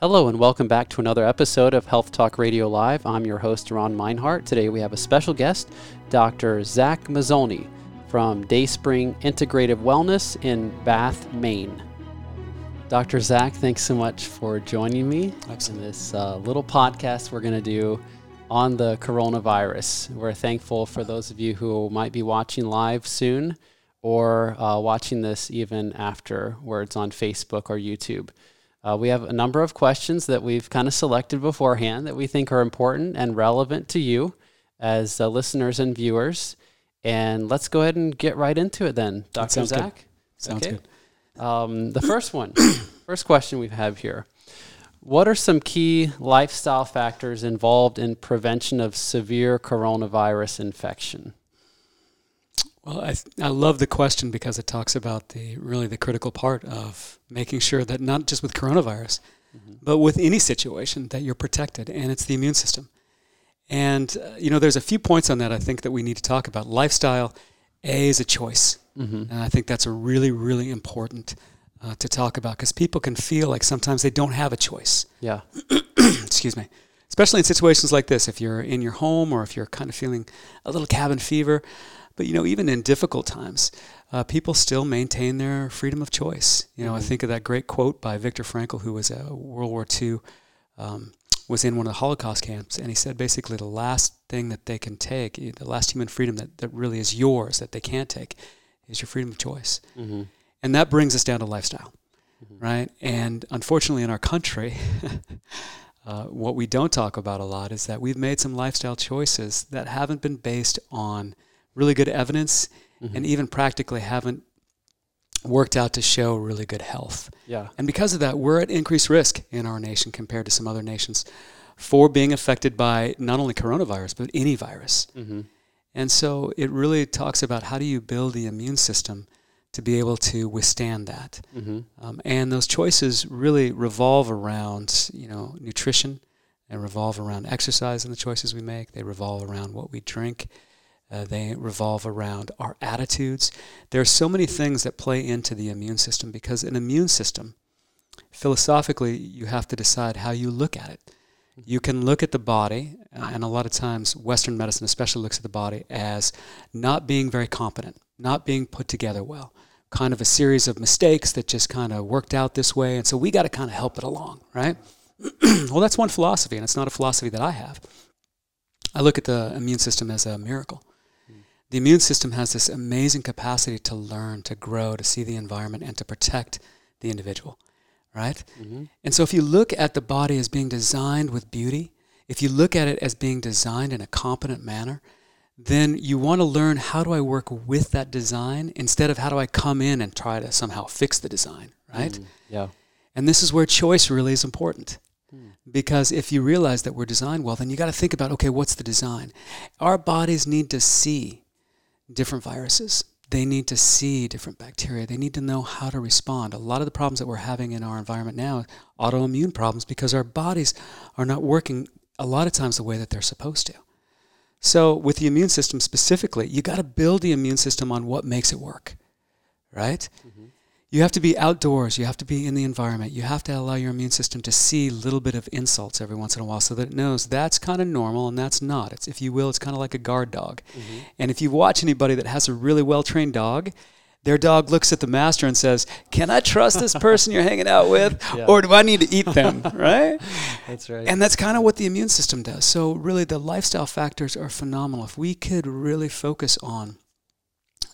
Hello and welcome back to another episode of Health Talk Radio Live. I'm your host, Ron Meinhardt. Today we have a special guest, Dr. Zach Mazzoni from Dayspring Integrative Wellness in Bath, Maine. Dr. Zach, thanks so much for joining me Absolutely. in this uh, little podcast we're going to do on the coronavirus. We're thankful for those of you who might be watching live soon or uh, watching this even afterwards on Facebook or YouTube. Uh, we have a number of questions that we've kind of selected beforehand that we think are important and relevant to you as uh, listeners and viewers. And let's go ahead and get right into it then, Dr. sounds good. Zach. Sounds Okay. good. Um, the first one, first question we have here. What are some key lifestyle factors involved in prevention of severe coronavirus infection? Well, I, I love the question because it talks about the really the critical part of making sure that not just with coronavirus, but with any situation that you're protected, and it's the immune system. And uh, you know, there's a few points on that I think that we need to talk about. Lifestyle, A is a choice, and I think that's a really really important uh, to talk about because people can feel like sometimes they don't have a choice. Yeah. excuse me, especially in situations like this, if you're in your home or if you're kind of feeling a little cabin fever. But you know, even in difficult times, uh, people still maintain their freedom of choice. You know, I think of that great quote by Viktor Frankl, who was a World War II, um, was in one of the Holocaust camps, and he said basically the last thing that they can take, the last human freedom that, that really is yours that they can't take, is your freedom of choice. Mm-hmm. And that brings us down to lifestyle, right? And unfortunately, in our country, uh, what we don't talk about a lot is that we've made some lifestyle choices that haven't been based on really good evidence and even practically haven't worked out to show really good health. Yeah. And because of that, we're at increased risk in our nation compared to some other nations for being affected by not only coronavirus, but any virus. Mm-hmm. And so it really talks about how do you build the immune system to be able to withstand that. Mm-hmm. Um, and those choices really revolve around, you know, nutrition and revolve around exercise and the choices we make. They revolve around what we drink. Uh, they revolve around our attitudes. There are so many things that play into the immune system because an immune system, philosophically, you have to decide how you look at it. You can look at the body, uh, and a lot of times Western medicine especially looks at the body as not being very competent, not being put together well, kind of a series of mistakes that just kind of worked out this way, and so we got to kind of help it along, right? well, that's one philosophy, and it's not a philosophy that I have. I look at the immune system as a miracle. The immune system has this amazing capacity to learn, to grow, to see the environment, and to protect the individual, right? Mm-hmm. And so if you look at the body as being designed with beauty, if you look at it as being designed in a competent manner, then you want to learn how do I work with that design instead of how do I come in and try to somehow fix the design, right? Mm, yeah. And this is where choice really is important. Because if you realize that we're designed well, then you got to think about okay, what's the design? Our bodies need to see different viruses. They need to see different bacteria. They need to know how to respond. A lot of the problems that we're having in our environment now autoimmune problems because our bodies are not working a lot of times the way that they're supposed to. So, with the immune system specifically, you got to build the immune system on what makes it work, right? You have to be outdoors. You have to be in the environment. You have to allow your immune system to see a little bit of insults every once in a while so that it knows that's kind of normal and that's not. It's, if you will, it's kind of like a guard dog. Mm-hmm. And if you watch anybody that has a really well trained dog, their dog looks at the master and says, Can I trust this person you're hanging out with? Yeah. Or do I need to eat them? right? That's right. And that's kind of what the immune system does. So, really, the lifestyle factors are phenomenal. If we could really focus on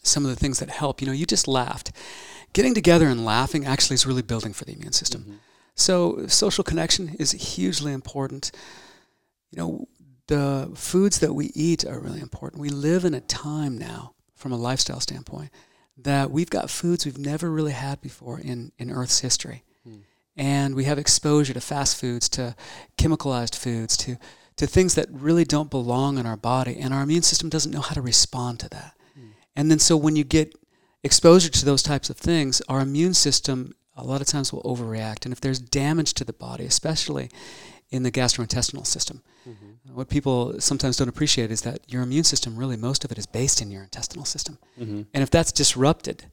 some of the things that help, you know, you just laughed. Getting together and laughing actually is really building for the immune system. Mm-hmm. So, social connection is hugely important. You know, the foods that we eat are really important. We live in a time now, from a lifestyle standpoint, that we've got foods we've never really had before in, in Earth's history. Hmm. And we have exposure to fast foods, to chemicalized foods, to, to things that really don't belong in our body. And our immune system doesn't know how to respond to that. Hmm. And then, so when you get exposure to those types of things, our immune system a lot of times will overreact. And if there's damage to the body, especially in the gastrointestinal system, what people sometimes don't appreciate is that your immune system, really, most of it is based in your intestinal system. Mm-hmm. And if that's disrupted,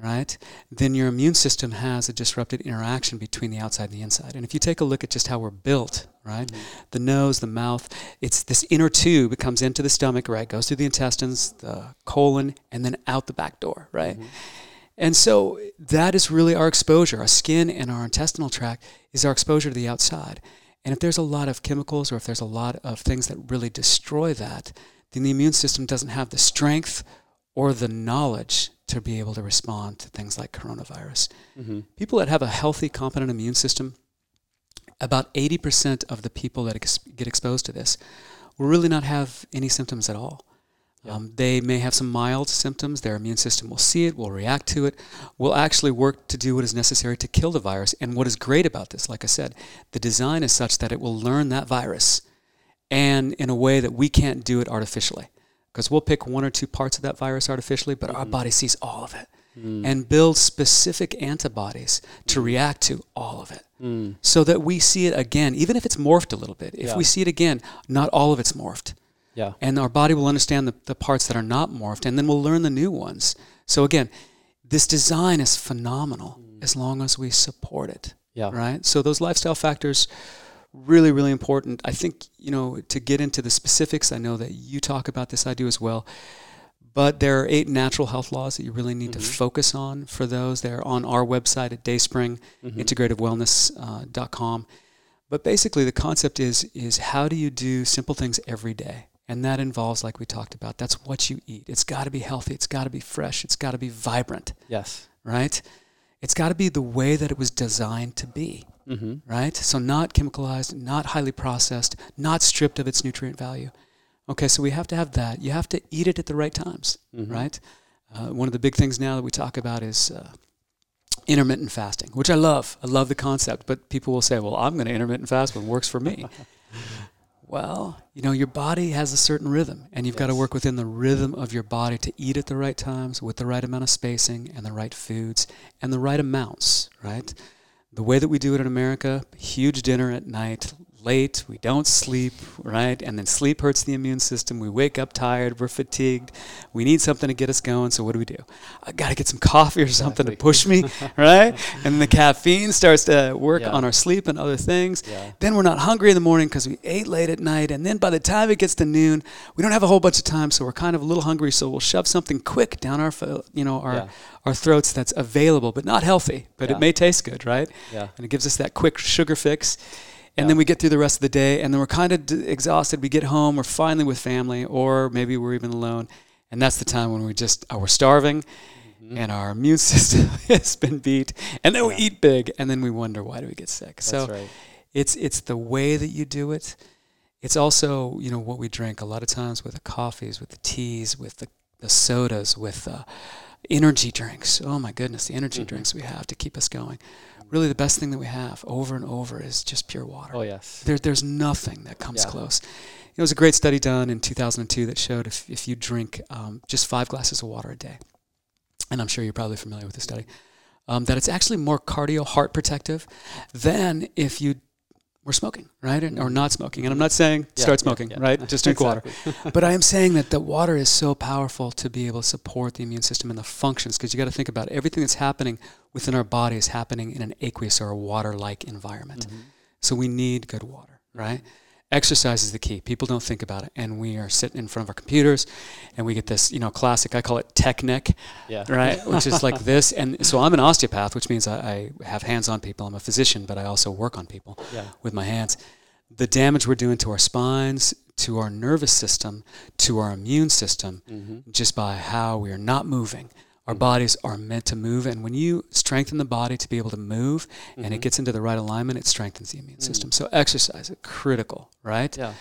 right, then your immune system has a disrupted interaction between the outside and the inside. And if you take a look at just how we're built, right, mm-hmm. the nose, the mouth, it's this inner tube. It comes into the stomach, right, goes through the intestines, the colon, and then out the back door, right. Mm-hmm. And so that is really our exposure. Our skin and our intestinal tract is our exposure to the outside. And if there's a lot of chemicals or if there's a lot of things that really destroy that, then the immune system doesn't have the strength or the knowledge to be able to respond to things like coronavirus. Mm-hmm. People that have a healthy, competent immune system, about 80% of the people that ex- get exposed to this will really not have any symptoms at all. Yeah. Um, they may have some mild symptoms. Their immune system will see it, will react to it, will actually work to do what is necessary to kill the virus. And what is great about this, like I said, the design is such that it will learn that virus and in a way that we can't do it artificially. Because we'll pick one or two parts of that virus artificially, but mm-hmm. our body sees all of it mm. and builds specific antibodies to mm. react to all of it. Mm. So that we see it again, even if it's morphed a little bit. If yeah. we see it again, not all of it's morphed. Yeah. And our body will understand the, the parts that are not morphed, and then we'll learn the new ones. So again, this design is phenomenal mm. as long as we support it. Yeah. Right? So those lifestyle factors really, really important. I think, you know, to get into the specifics, I know that you talk about this, I do as well. But there are eight natural health laws that you really need mm-hmm. to focus on for those. They're on our website at Dayspring, mm-hmm. integrativewellness.com. Uh, but basically, the concept is is how do you do simple things every day? And that involves, like we talked about, that's what you eat. It's got to be healthy. It's got to be fresh. It's got to be vibrant. Yes. Right? It's got to be the way that it was designed to be mm-hmm. right? So not chemicalized, not highly processed, not stripped of its nutrient value. Okay, so we have to have that. You have to eat it at the right times, mm-hmm. right? Uh, one of the big things now that we talk about is uh, intermittent fasting, which I love. I love the concept, but people will say, "Well, I'm going to intermittent fast when it works for me." well, you know, your body has a certain rhythm, and you've yes. got to work within the rhythm of your body to eat at the right times, with the right amount of spacing, and the right foods, and the right amounts, right? The way that we do it in America, huge dinner at night, late, we don't sleep, right? And then sleep hurts the immune system. We wake up tired, we're fatigued. We need something to get us going. So what do we do? I got to get some coffee or something exactly. to push me, right? and the caffeine starts to work yeah. on our sleep and other things. Yeah. Then we're not hungry in the morning because we ate late at night. And then by the time it gets to noon, we don't have a whole bunch of time, so we're kind of a little hungry. So we'll shove something quick down our, you know, our yeah. our throats that's available but not healthy, but it may taste good, right? Yeah. And it gives us that quick sugar fix and then we get through the rest of the day and then we're kind of d- exhausted we get home we're finally with family or maybe we're even alone and that's the time when we just oh, we're starving mm-hmm. and our immune system has been beat and then yeah. we eat big and then we wonder why do we get sick that's so right. it's it's the way that you do it it's also you know what we drink a lot of times with the coffees with the teas with the, the sodas with the energy drinks oh my goodness the energy mm-hmm. drinks we have to keep us going really the best thing that we have over and over is just pure water. Oh, yes. There, there's nothing that comes yeah. close. It was a great study done in 2002 that showed if, if you drink um, just five glasses of water a day, and I'm sure you're probably familiar with the study, um, that it's actually more cardio heart protective than if you we're smoking, right? And, or not smoking. And I'm not saying yeah, start smoking, yeah, yeah. right? Just drink water. but I am saying that the water is so powerful to be able to support the immune system and the functions because you got to think about it. everything that's happening within our body is happening in an aqueous or a water-like environment. Mm-hmm. So we need good water, right? Exercise is the key. People don't think about it, and we are sitting in front of our computers, and we get this, you know, classic. I call it tech neck, yeah. right, which is like this. And so I'm an osteopath, which means I, I have hands on people. I'm a physician, but I also work on people yeah. with my hands. The damage we're doing to our spines, to our nervous system, to our immune system, mm-hmm. just by how we are not moving. Our bodies are meant to move, and when you strengthen the body to be able to move, mm-hmm. and it mm-hmm. gets into the right alignment, it strengthens the immune mm. system. So exercise is critical, right? Yeah.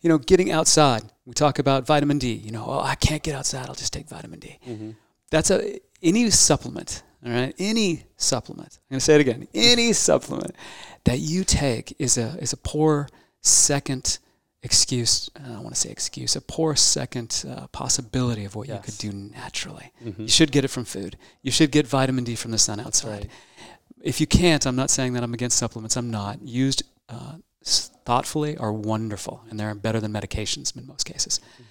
You know, getting outside. We talk about vitamin D. You know, oh, I can't get outside. I'll just take vitamin D. Mm-hmm. That's a any supplement. All right, any supplement. I'm gonna say it again. Any supplement that you take is a is a poor second excuse, I don't want to say excuse, a poor second uh, possibility of what yes. you could do naturally. Mm-hmm. You should get it from food. You should get vitamin D from the sun outside. Right. If you can't, I'm not saying that I'm against supplements. I'm not. Used uh, thoughtfully are wonderful, and they're better than medications in most cases. Mm-hmm.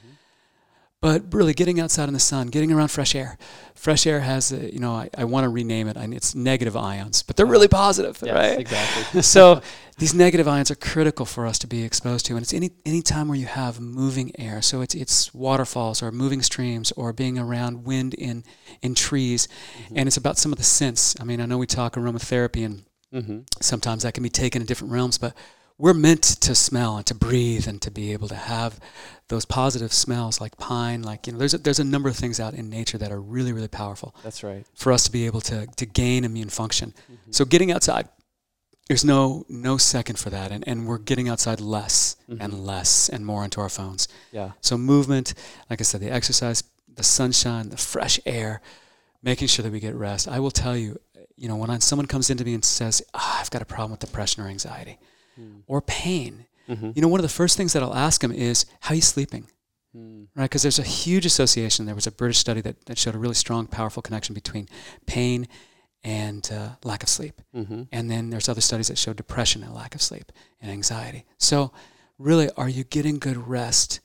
But really getting outside in the sun, getting around fresh air. Fresh air has, a, you know, I, I want to rename it. I, it's negative ions, but they're really positive, Yes, right? exactly. so these negative ions are critical for us to be exposed to, and it's any any time where you have moving air. So it's it's waterfalls or moving streams or being around wind in in trees, and it's about some of the scents. I mean, I know we talk aromatherapy, and Mm-hmm. sometimes that can be taken in different realms, but we're meant to smell and to breathe and to be able to have those positive smells like pine, like you know, there's a, there's a number of things out in nature that are really really powerful That's right. for us to be able to to gain immune function. Mm-hmm. So getting outside, there's no no second for that, and and we're getting outside less Mm-hmm. and less and more into our phones. Yeah. So movement, like I said, the exercise, the sunshine, the fresh air, making sure that we get rest. I will tell you, you know, when I, someone comes into me and says, ah, "I've got a problem with depression or anxiety or pain," Mm-hmm. you know, one of the first things that I'll ask them is, "How are you sleeping?" Mm. right? Because there's a huge association. There was a British study that, that showed a really strong, powerful connection between pain and uh, lack of sleep. Mm-hmm. And then there's other studies that show depression and lack of sleep and anxiety. So, really, are you getting good rest?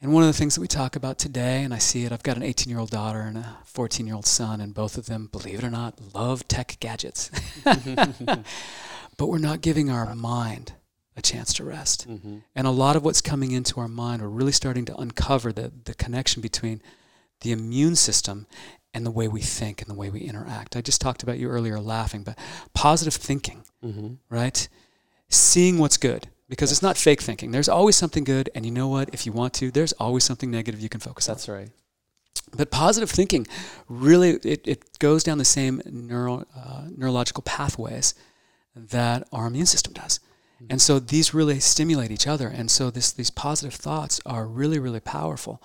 And one of the things that we talk about today, and I see it, I've got an 18 year old daughter and a 14 year old son, and both of them, believe it or not, love tech gadgets. but we're not giving our mind a chance to rest. Mm-hmm. And a lot of what's coming into our mind, we're really starting to uncover the, the connection between the immune system and the way we think and the way we interact. I just talked about you earlier laughing, but positive thinking, Mm-hmm. right? Seeing what's good, because it's not fake thinking. There's always something good, and you know what? If you want to, there's always something negative you can focus on. That's right. But positive thinking really it, it goes down the same neuro, uh, neurological pathways that our immune system does. And so these really stimulate each other. And so this, these positive thoughts are really, really powerful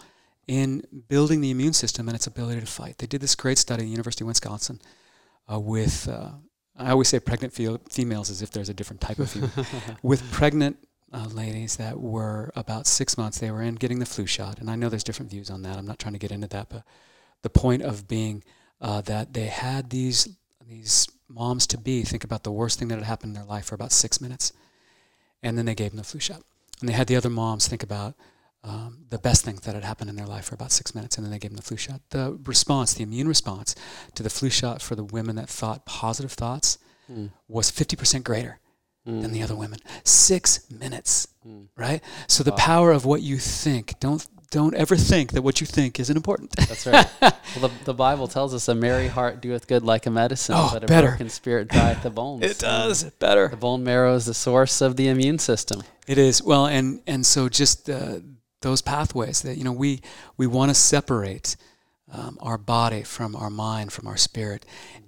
in building the immune system and its ability to fight. They did this great study at the University of Wisconsin uh, with, uh, I always say pregnant fe- females as if there's a different type of female, with pregnant uh, ladies that were about six months. They were in getting the flu shot. And I know there's different views on that. I'm not trying to get into that. But the point of being uh, that they had these, these moms to be think about the worst thing that had happened in their life for about six minutes and then they gave them the flu shot. And they had the other moms think about um, the best thing that had happened in their life for about six minutes, and then they gave them the flu shot. The response, the immune response to the flu shot for the women that thought positive thoughts Mm. was 50% greater than the other women. Six minutes, Mm. right? So the power of what you think. Don't don't ever think that what you think isn't important. That's right. well, the, the Bible tells us a merry heart doeth good like a medicine, Oh, but a better. broken spirit drieth the bones. it does better. The bone marrow is the source of the immune system. It is well, and and so just uh, those pathways that you know we we want to separate um, our body from our mind from our spirit,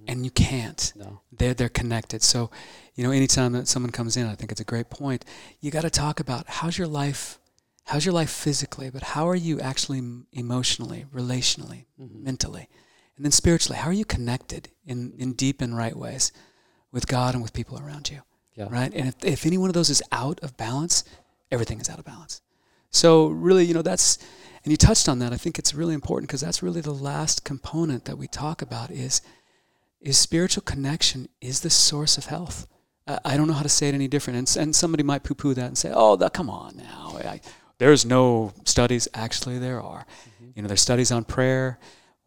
and you can't. No. They're they're connected. So, you know, anytime that someone comes in, I think it's a great point. You got to talk about how's your life, how's your life physically, but how are you actually emotionally, relationally, Mhm. mentally, and then spiritually? How are you connected in in deep and right ways with God and with people around you? Yeah. right? And if, if any one of those is out of balance, everything is out of balance. So really, you know, that's, and you touched on that. I think it's really important because that's really the last component that we talk about is, is spiritual connection is the source of health. I, I don't know how to say it any different. And, and somebody might poo-poo that and say, oh, that, come on now. I, there's no studies. Actually, there are. You know, there's studies on prayer.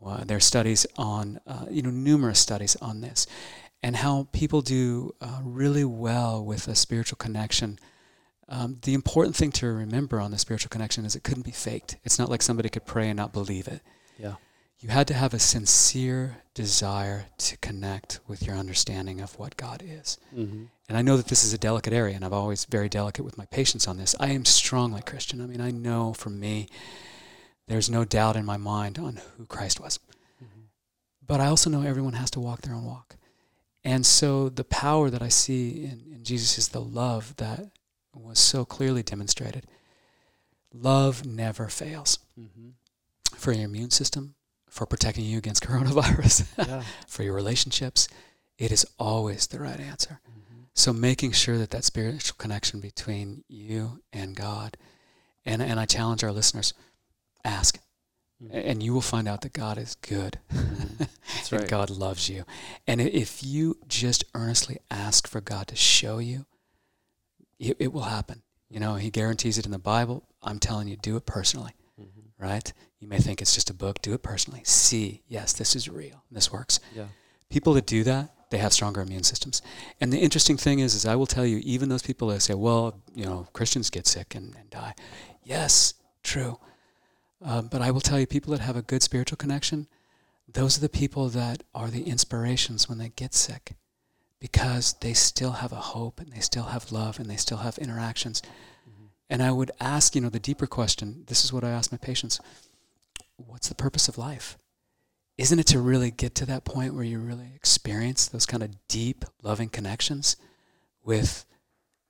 Uh, there's studies on, uh, you know, numerous studies on this and how people do uh, really well with a spiritual connection. Um, the important thing to remember on the spiritual connection is it couldn't be faked. It's not like somebody could pray and not believe it. Yeah. You had to have a sincere desire to connect with your understanding of what God is. Mm-hmm. And I know that this is a delicate area, and I'm always very delicate with my patients on this. I am strongly Christian. I mean, I know for me, there's no doubt in my mind on who Christ was. Mm-hmm. But I also know everyone has to walk their own walk. And so the power that I see in, in Jesus is the love that was so clearly demonstrated. Love never fails Mm-hmm. for your immune system, for protecting you against coronavirus, Yeah. for your relationships. It is always the right answer. Mm-hmm. So making sure that that spiritual connection between you and God, and, and I challenge our listeners, ask, Mhm. and you will find out that God is good. Mhm. That's and. God loves you. And if you just earnestly ask for God to show you, it, it will happen. You know, He guarantees it in the Bible. I'm telling you, do it personally. Right? You may think it's just a book. Do it personally. See, yes, this is real. This works. Yeah. People that do that, they have stronger immune systems. And the interesting thing is, is I will tell you, even those people that say, well, you know, Christians get sick and, and die. Yes, true. Um, but I will tell you, people that have a good spiritual connection, those are the people that are the inspirations when they get sick because they still have a hope and they still have love and they still have interactions. And I would ask, you know, the deeper question this is what I ask my patients what's the purpose of life? Isn't it to really get to that point where you really experience those kind of deep, loving connections with,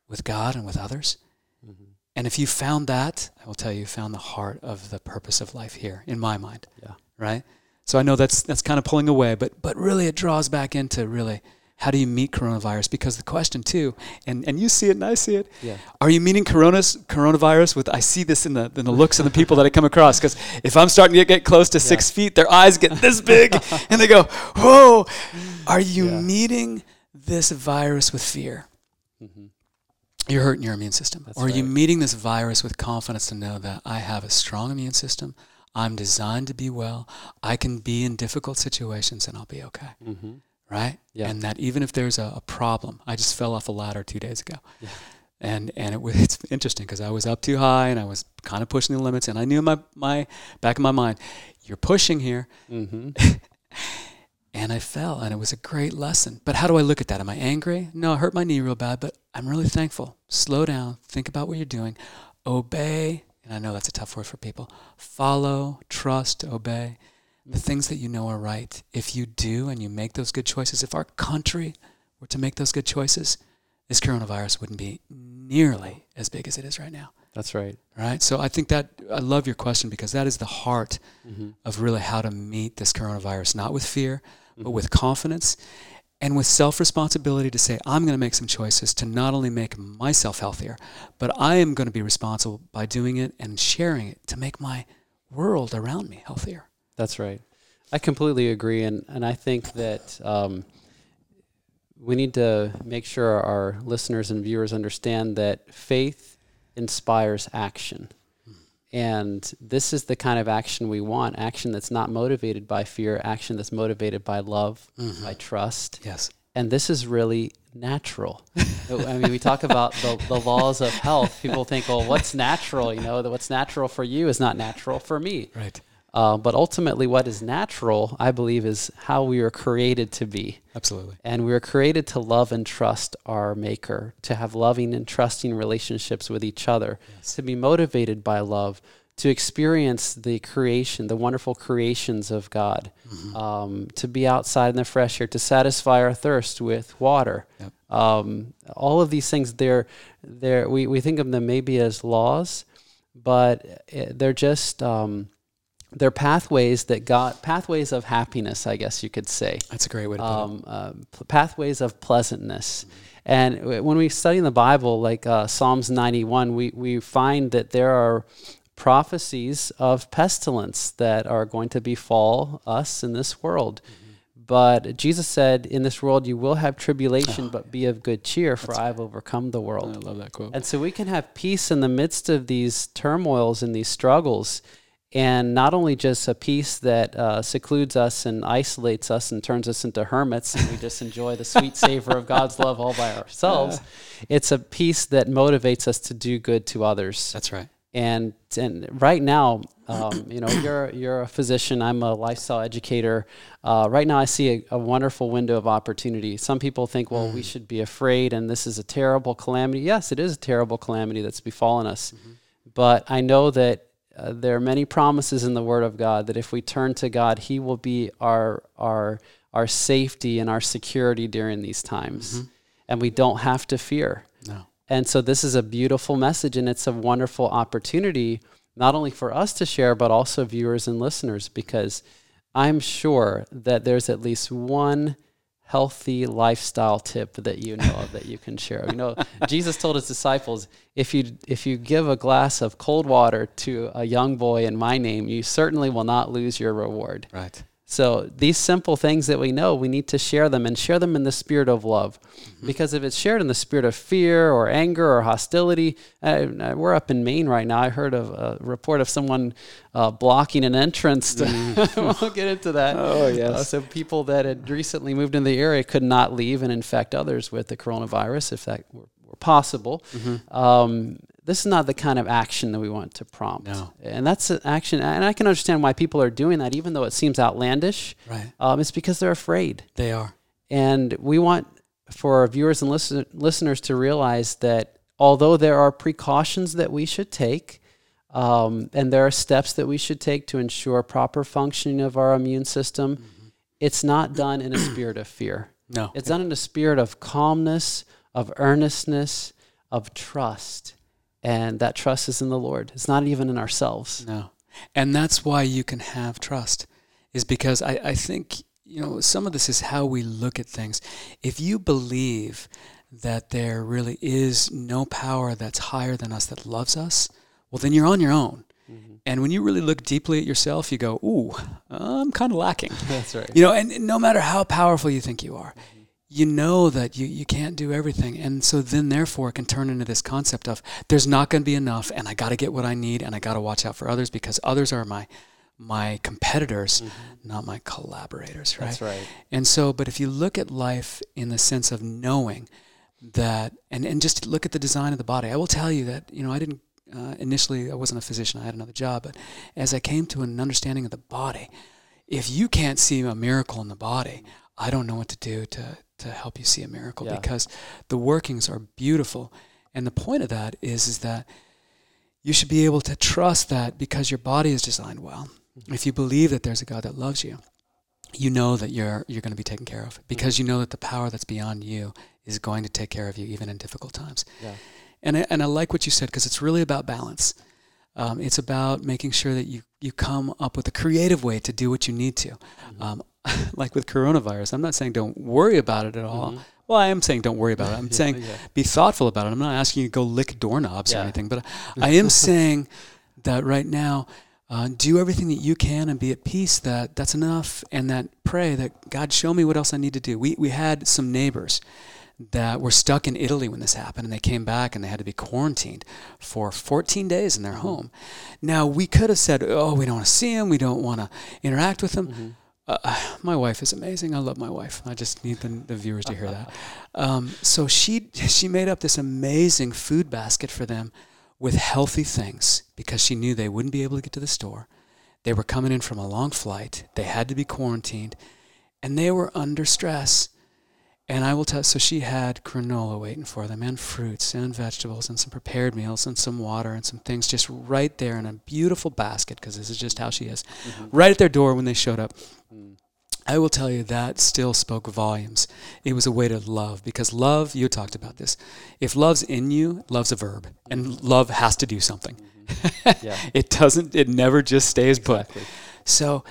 with God and with others? Mm-hmm. And if you found that, I will tell you, you found the heart of the purpose of life here, in my mind. Yeah. Right? So I know that's that's kind of pulling away, but but really it draws back into really how do you meet coronavirus? Because the question too, and, and you see it and I see it. Yeah. Are you meeting coronas, coronavirus with? I see this in the in the looks of the people that I come across. Because if I'm starting to get close to yeah. six feet, their eyes get this big, and they go, "Whoa!" Are you yeah. meeting this virus with fear? Mm-hmm. You're hurting your immune system. That's or are right. you meeting this virus with confidence to know that I have a strong immune system? I'm designed to be well. I can be in difficult situations and I'll be okay. Mm-hmm right? Yeah. And that even if there's a, a, problem, I just fell off a ladder two days ago. Yeah. And and it was it's interesting because I was up too high and I was kind of pushing the limits and I knew in my my back of my mind, you're pushing here. Mm-hmm. and I fell and it was a great lesson. But how do I look at that? Am I angry? No, I hurt my knee real bad, but I'm really thankful. Slow down, think about what you're doing, obey. And I know that's a tough word for people. Follow, trust, obey the things that you know are right, if you do and you make those good choices, if our country were to make those good choices, this coronavirus wouldn't be nearly as big as it is right now. That's right. Right. So I think that I love your question because that is the heart mm-hmm. of really how to meet this coronavirus, not with fear, mm-hmm. but with confidence and with self responsibility to say, I'm going to make some choices to not only make myself healthier, but I am going to be responsible by doing it and sharing it to make my world around me healthier. That's right. I completely agree, and and I think that um, we need to make sure our listeners and viewers understand that faith inspires action. And this is the kind of action we want action that's not motivated by fear, action that's motivated by love, mm-hmm. by trust. Yes. And this is really natural. I mean, we talk about the, the laws of health. People think, well, what's natural? You know, what's natural for you is not natural for me. Right. Uh, but ultimately, what is natural, I believe, is how we were created to be. Absolutely. And we were created to love and trust our Maker, to have loving and trusting relationships with each other, yes. to be motivated by love, to experience the creation, the wonderful creations of God, mm-hmm. um, to be outside in the fresh air, to satisfy our thirst with water. Yep. Um, all of these things, they're, they're, we, we think of them maybe as laws, but eh, they're just. Um, they're pathways that got pathways of happiness, I guess you could say. That's a great way to put um, it. Uh, pathways of pleasantness. And when we study in the Bible, like uh, Psalms 91, we, we find that there are prophecies of pestilence that are going to befall us in this world. Mm-hmm. But Jesus said, In this world you will have tribulation, oh, but be of good cheer, for I have overcome the world. I love that quote. And so we can have peace in the midst of these turmoils and these struggles and not only just a peace that uh, secludes us and isolates us and turns us into hermits and we just enjoy the sweet savor of God's love all by ourselves. Yeah. It's a peace that motivates us to do good to others. That's right. And and right now, um, you know, you're you're a physician. I'm a lifestyle educator. Uh, right now, I see a, a, wonderful window of opportunity. Some people think, well, mm. we should be afraid, and this is a terrible calamity. Yes, it is a terrible calamity that's befallen us. Mm-hmm. But I know that uh, there are many promises in the Word of God that if we turn to God, He will be our our our safety and our security during these times, mm-hmm. and we don't have to fear. No. And so this is a beautiful message, and it's a wonderful opportunity not only for us to share, but also viewers and listeners, because I'm sure that there's at least one healthy lifestyle tip that you know of that you can share. You know, Jesus told his disciples, if you if you give a glass of cold water to a young boy in my name, you certainly will not lose your reward. Right. So these simple things that we know, we need to share them and share them in the spirit of love. Mm-hmm. Because if it's shared in the spirit of fear or anger or hostility, uh, uh we're up in Maine right now. I heard of a report of someone uh, blocking an entrance. To mm. we'll get into that. Oh yes. Uh, so people that had recently moved in the area could not leave and infect others with the coronavirus if that were, were possible. Mm-hmm. Um, this is not the kind of action that we want to prompt. No. And that's an action, and I can understand why people are doing that, even though it seems outlandish. Right. Um, it's because they're afraid. They are. And we want for our viewers and listen, listeners to realize that although there are precautions that we should take, um, and there are steps that we should take to ensure proper functioning of our immune system, mm-hmm. it's not done in a spirit of fear. No. It's done in a spirit of calmness, of earnestness, of trust and that trust is in the Lord. It's not even in ourselves. No. And that's why you can have trust, is because I, I think, you know, some of this is how we look at things. If you believe that there really is no power that's higher than us that loves us, well, then you're on your own. Mm-hmm. And when you really look deeply at yourself, you go, ooh, I'm kind of lacking. That's right. You know, and no matter how powerful you think you are, mm-hmm you know that you, you can't do everything. And so then, therefore, it can turn into this concept of there's not going to be enough, and I got to get what I need, and I got to watch out for others because others are my my competitors, mm-hmm. not my collaborators, right? That's right. And so, but if you look at life in the sense of knowing that, and, and just look at the design of the body, I will tell you that, you know, I didn't, uh, initially, I wasn't a physician, I had another job, but as I came to an understanding of the body, if you can't see a miracle in the body, I don't know what to do to, to help you see a miracle yeah. because the workings are beautiful. And the point of that is, is that you should be able to trust that because your body is designed well. Mm-hmm. If you believe that there's a God that loves you, you know that you're you're going to be taken care of because mm-hmm. you know that the power that's beyond you is going to take care of you even in difficult times. Yeah. And I, and I like what you said because it's really about balance. Um, it's about making sure that you you come up with a creative way to do what you need to. Mm-hmm. Um, like with coronavirus, I'm not saying don't worry about it at all. Mm-hmm. Well, I am saying don't worry about it. I'm yeah, saying yeah. be thoughtful about it. I'm not asking you to go lick doorknobs yeah. or anything, but I am saying that right now, uh, do everything that you can and be at peace that that's enough, and that pray that God show me what else I need to do. We we had some neighbors that were stuck in Italy when this happened, and they came back and they had to be quarantined for 14 days in their mm-hmm. home. Now we could have said, "Oh, we don't want to see them. We don't want to interact with them." Mm-hmm my wife is amazing. I love my wife. I just need the, the viewers to hear that. Um, so she she made up this amazing food basket for them with healthy things because she knew they wouldn't be able to get to the store. They were coming in from a long flight. They had to be quarantined, and they were under stress. And I will tell. So she had granola waiting for them, and fruits, and vegetables, and some prepared meals, and some water, and some things just right there in a beautiful basket because this is just how she is. Mm-hmm. Right at their door when they showed up. Mm. I will tell you that still spoke volumes. It was a way to love because love. You talked about this. If love's in you, love's a verb, and mm-hmm. love has to do something. Mm-hmm. Yeah. it doesn't. It never just stays exactly. put. So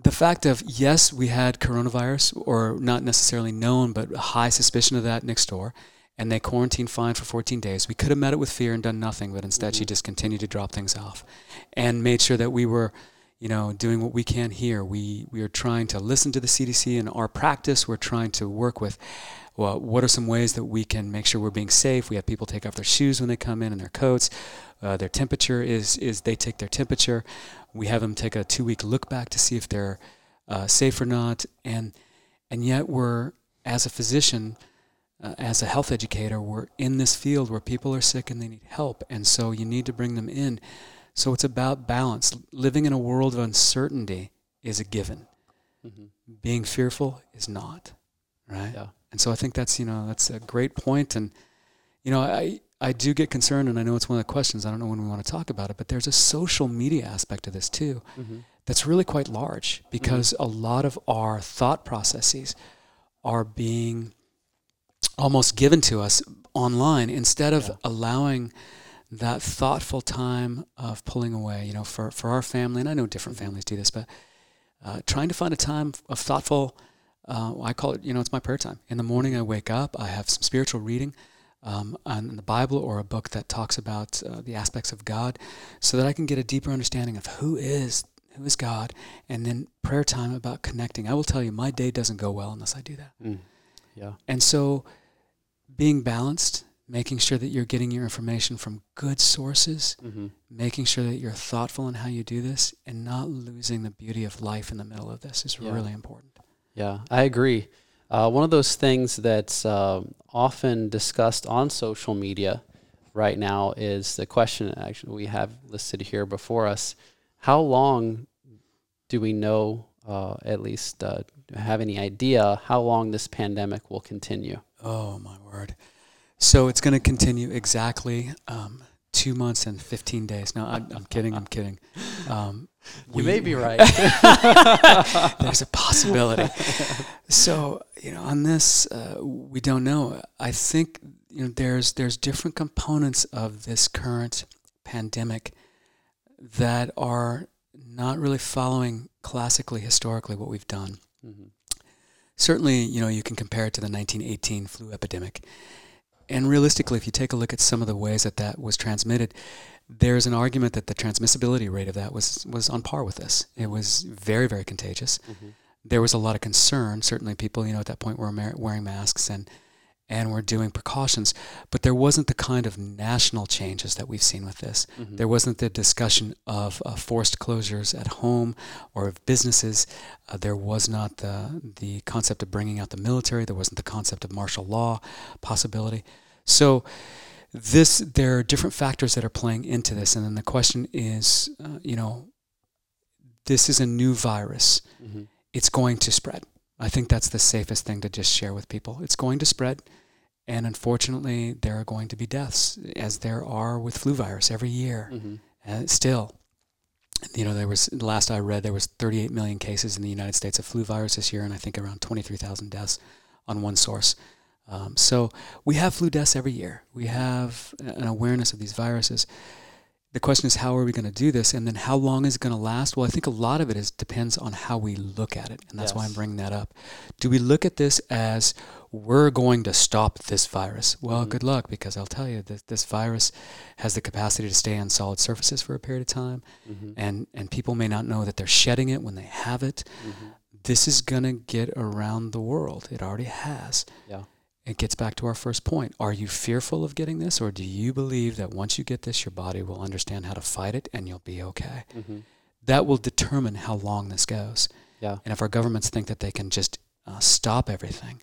the fact of yes, we had coronavirus, or not necessarily known, but high suspicion of that next door, and they quarantined fine for 14 days. We could have met it with fear and done nothing, but instead mm-hmm. she just continued to drop things off, and made sure that we were, you know, doing what we can here. We we are trying to listen to the CDC in our practice. We're trying to work with. Well, what are some ways that we can make sure we're being safe? We have people take off their shoes when they come in and their coats. Uh, their temperature is is they take their temperature. We have them take a two week look back to see if they're uh, safe or not, and and yet we're as a physician, uh, as a health educator, we're in this field where people are sick and they need help, and so you need to bring them in. So it's about balance. Living in a world of uncertainty is a given. Mm-hmm. Being fearful is not, right? Yeah. And so I think that's you know that's a great point, and you know I I do get concerned, and I know it's one of the questions. I don't know when we want to talk about it, but there's a social media aspect of this too mm-hmm. that's really quite large because mm-hmm. a lot of our thought processes are being almost given to us online instead of yeah. allowing that thoughtful time of pulling away. You know, for, for our family, and I know different mm-hmm. families do this, but uh, trying to find a time of thoughtful, uh, I call it, you know, it's my prayer time. In the morning, I wake up, I have some spiritual reading um, on the Bible or a book that talks about uh, the aspects of God, so that I can get a deeper understanding of who is who is God, and then prayer time about connecting. I will tell you, my day doesn't go well unless I do that. Mm. Yeah. And so, being balanced, making sure that you're getting your information from good sources, Mm-hmm. making sure that you're thoughtful in how you do this, and not losing the beauty of life in the middle of this is Yeah. really important. Yeah, I agree. Uh, one of those things that's um often discussed on social media right now is the question actually we have listed here before us. How long do we know, uh, at least uh, have any idea, how long this pandemic will continue? Oh, my word. So, it's going to continue exactly um, two months and 15 days. No, I'm, I'm kidding. I'm kidding. Um, You we- may be right. There's a possibility. so you know, on this, uh, we don't know. I think you know there's there's different components of this current pandemic that are not really following classically historically what we've done. Mhm. Certainly, you know, you can compare it to the 1918 flu epidemic. And realistically, if you take a look at some of the ways that that was transmitted, there's an argument that the transmissibility rate of that was was on par with this. It was very, very contagious. Mhm. There was a lot of concern. Certainly, people, you know, at that point were wearing masks and and we're doing precautions, but there wasn't the kind of national changes that we've seen with this. Mhm. There wasn't the discussion of uh, forced closures at home or of businesses. Uh, there was not the the concept of bringing out the military. There wasn't the concept of martial law possibility. So this there are different factors that are playing into this, and then the question is, uh, you know, this is a new virus. Mhm. It's going to spread. I think that's the safest thing to just share with people. It's going to spread. And unfortunately, there are going to be deaths, as there are with flu virus every year. Mhm. Uh, still, you know, there was last I read there was 38 million cases in the United States of flu virus this year, and I think around 23,000 deaths on one source. Um, so we have flu deaths every year. We have an awareness of these viruses. The question is, how are we going to do this, and then how long is it going to last? Well, I think a lot of it is depends on how we look at it, and that's why I'm bringing that up. Do we look at this as we're going to stop this virus? Well, Mhm. good luck, because I'll tell you that this virus has the capacity to stay on solid surfaces for a period of time, Mhm. and and people may not know that they're shedding it when they have it. Mhm. This is going to get around the world. It already has. Yeah. It gets back to our first point. Are you fearful of getting this, or do you believe that once you get this, your body will understand how to fight it and you'll be okay? Mhm. That will determine how long this goes. Yeah. And if our governments think that they can just uh, stop everything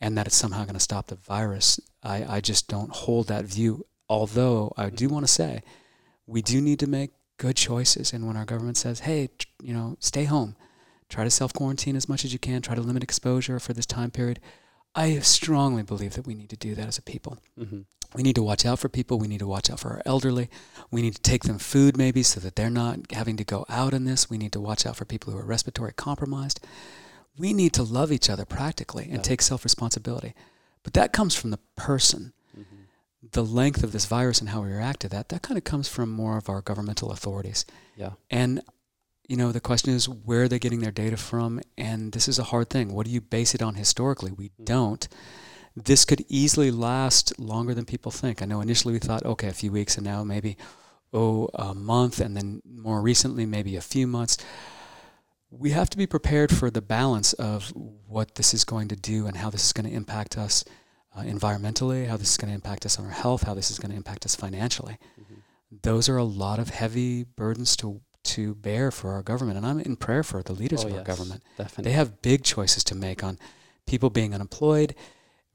and that it's somehow going to stop the virus, I, I just don't hold that view. Although I do want to say we do need to make good choices. And when our government says, hey, tr- you know, stay home, try to self quarantine as much as you can, try to limit exposure for this time period, I strongly believe that we need to do that as a people. Mhm. We need to watch out for people. We need to watch out for our elderly. We need to take them food maybe so that they're not having to go out in this. We need to watch out for people who are respiratory compromised. We need to love each other practically and Yeah. take self responsibility. But that comes from the person. Mhm. The length of this virus and how we react to that, that kind of comes from more of our governmental authorities. Yeah. And, you know, the question is where are they getting their data from? And this is a hard thing. What do you base it on historically? We Mhm. don't. This could easily last longer than people think. I know initially we thought, okay, a few weeks, and now maybe, oh, a month, and then more recently, maybe a few months. We have to be prepared for the balance of what this is going to do and how this is going to impact us uh, environmentally, how this is going to impact us on our health, how this is going to impact us financially. Mhm. Those are a lot of heavy burdens to to bear for our government, and I'm in prayer for the leaders Oh, of our government. Definitely. They have big choices to make on people being unemployed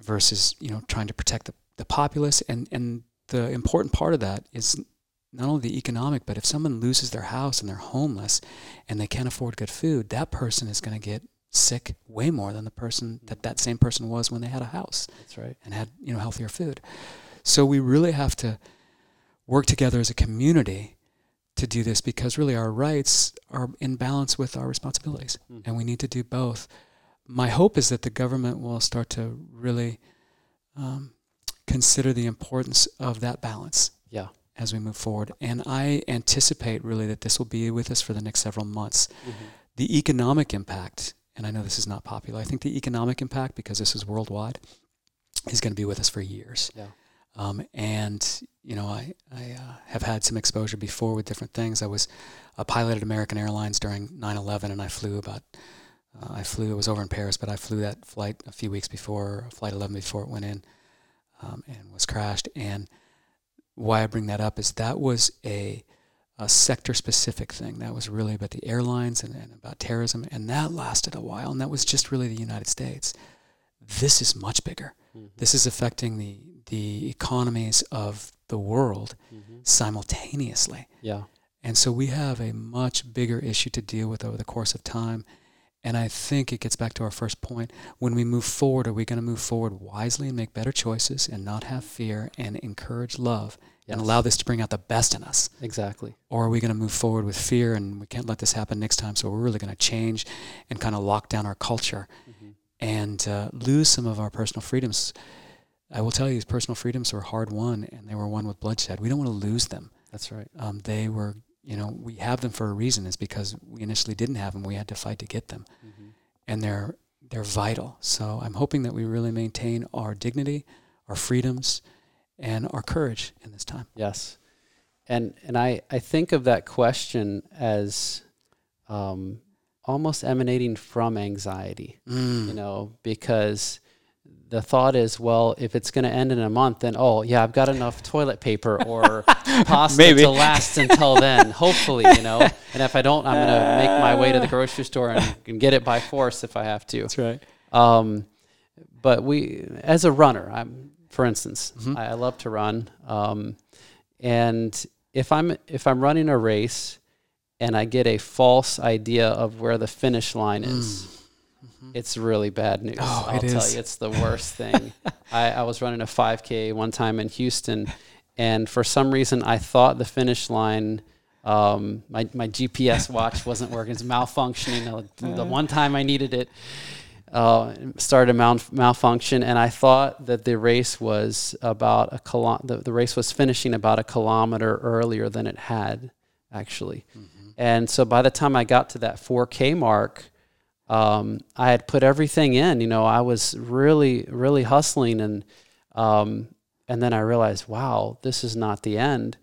versus you know trying to protect the, the populace, and and the important part of that is not only the economic, but if someone loses their house and they're homeless and they can't afford good food, that person is going to get sick way more than the person that that same person was when they had a house That's right. and had you know healthier food. So we really have to work together as a community to do this because really our rights are in balance with our responsibilities Mhm. and we need to do both. My hope is that the government will start to really um, consider the importance of that balance Yeah. as we move forward. And I anticipate really that this will be with us for the next several months. Mhm. The economic impact, and I know this is not popular, I think the economic impact, because this is worldwide, is going to be with us for years. Yeah. Um, and you know, I I uh, have had some exposure before with different things. I was a pilot at American Airlines during 9/11, and I flew about. Uh, I flew. It was over in Paris, but I flew that flight a few weeks before, flight 11 before it went in, um, and was crashed. And why I bring that up is that was a, a sector specific thing. That was really about the airlines and, and about terrorism, and that lasted a while. And that was just really the United States. This is much bigger. Mm-hmm. This is affecting the the economies of the world mm-hmm. simultaneously. Yeah. And so we have a much bigger issue to deal with over the course of time. And I think it gets back to our first point. When we move forward, are we going to move forward wisely and make better choices and not have fear and encourage love yes. and allow this to bring out the best in us? Exactly. Or are we going to move forward with fear and we can't let this happen next time? So we're really going to change and kind of lock down our culture mm-hmm. And uh, lose some of our personal freedoms. I will tell you, these personal freedoms were hard won and they were won with bloodshed. We don't want to lose them. That's right. Um, they were you know, we have them for a reason. Is because we initially didn't have them. We had to fight to get them, mm-hmm. and they're they're vital. So I'm hoping that we really maintain our dignity, our freedoms, and our courage in this time. Yes, and and I I think of that question as um, almost emanating from anxiety. Mm. You know, because the thought is, well, if it's going to end in a month, then oh yeah, I've got enough toilet paper or pasta Maybe. to last until then. hopefully, you know. And if I don't, I'm going to make my way to the grocery store and, and, get it by force if I have to. That's right. Um, but we, as a runner, I'm, for instance, mm-hmm. I, I, love to run, um, and if I'm if I'm running a race and I get a false idea of where the finish line is. Mm Mm-hmm. It's really bad news. Oh, I'll tell is. you, it's the worst thing. I, I was running a 5K one time in Houston, and for some reason, I thought the finish line. Um, my my GPS watch wasn't working; it's malfunctioning. The, the one time I needed it, uh, started mal- malfunction, and I thought that the race was about a kilo- the, the race was finishing about a kilometer earlier than it had actually. Mm-hmm. And so by the time I got to that 4K mark, um, I had put everything in. You know, I was really, really hustling, and um, and then I realized, wow, this is not the end.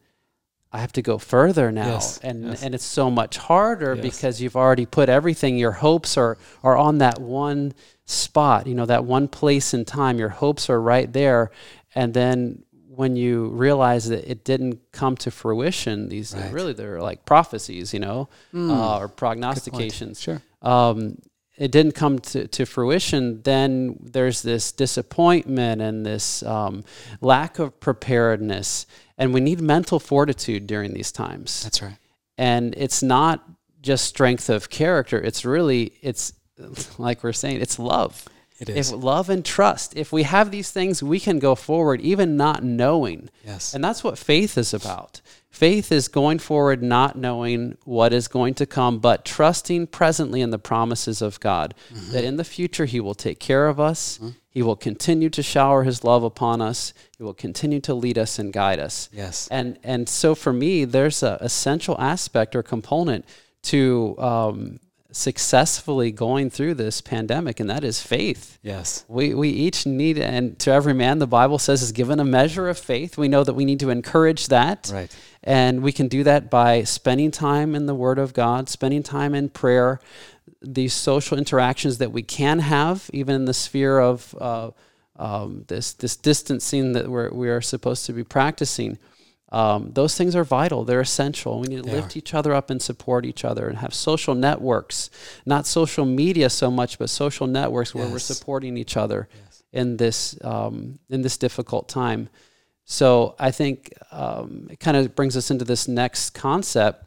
I have to go further now, yes, and yes. and it's so much harder yes. because you've already put everything. Your hopes are are on that one spot. You know, that one place in time. Your hopes are right there, and then when you realize that it didn't come to fruition, these right. really they're like prophecies, you know, mm. uh, or prognostications. Sure. Um, it didn't come to, to fruition, then there's this disappointment and this um, lack of preparedness. And we need mental fortitude during these times. That's right. And it's not just strength of character, it's really, it's like we're saying, it's love. It is. If love and trust, if we have these things, we can go forward even not knowing. Yes. And that's what faith is about. Faith is going forward not knowing what is going to come, but trusting presently in the promises of God mm-hmm. that in the future He will take care of us. Mm-hmm. He will continue to shower His love upon us. He will continue to lead us and guide us. Yes. And and so for me, there's a essential aspect or component to um, successfully going through this pandemic, and that is faith. Yes. We, we each need, and to every man, the Bible says, is given a measure of faith. We know that we need to encourage that. Right. And we can do that by spending time in the Word of God, spending time in prayer, these social interactions that we can have, even in the sphere of uh, um, this, this distancing that we're, we are supposed to be practicing. Um, those things are vital. They're essential. We need to they lift each other up and support each other and have social networks, not social media so much, but social networks where yes. we're supporting each other yes. in this um, in this difficult time. So I think um, it kind of brings us into this next concept.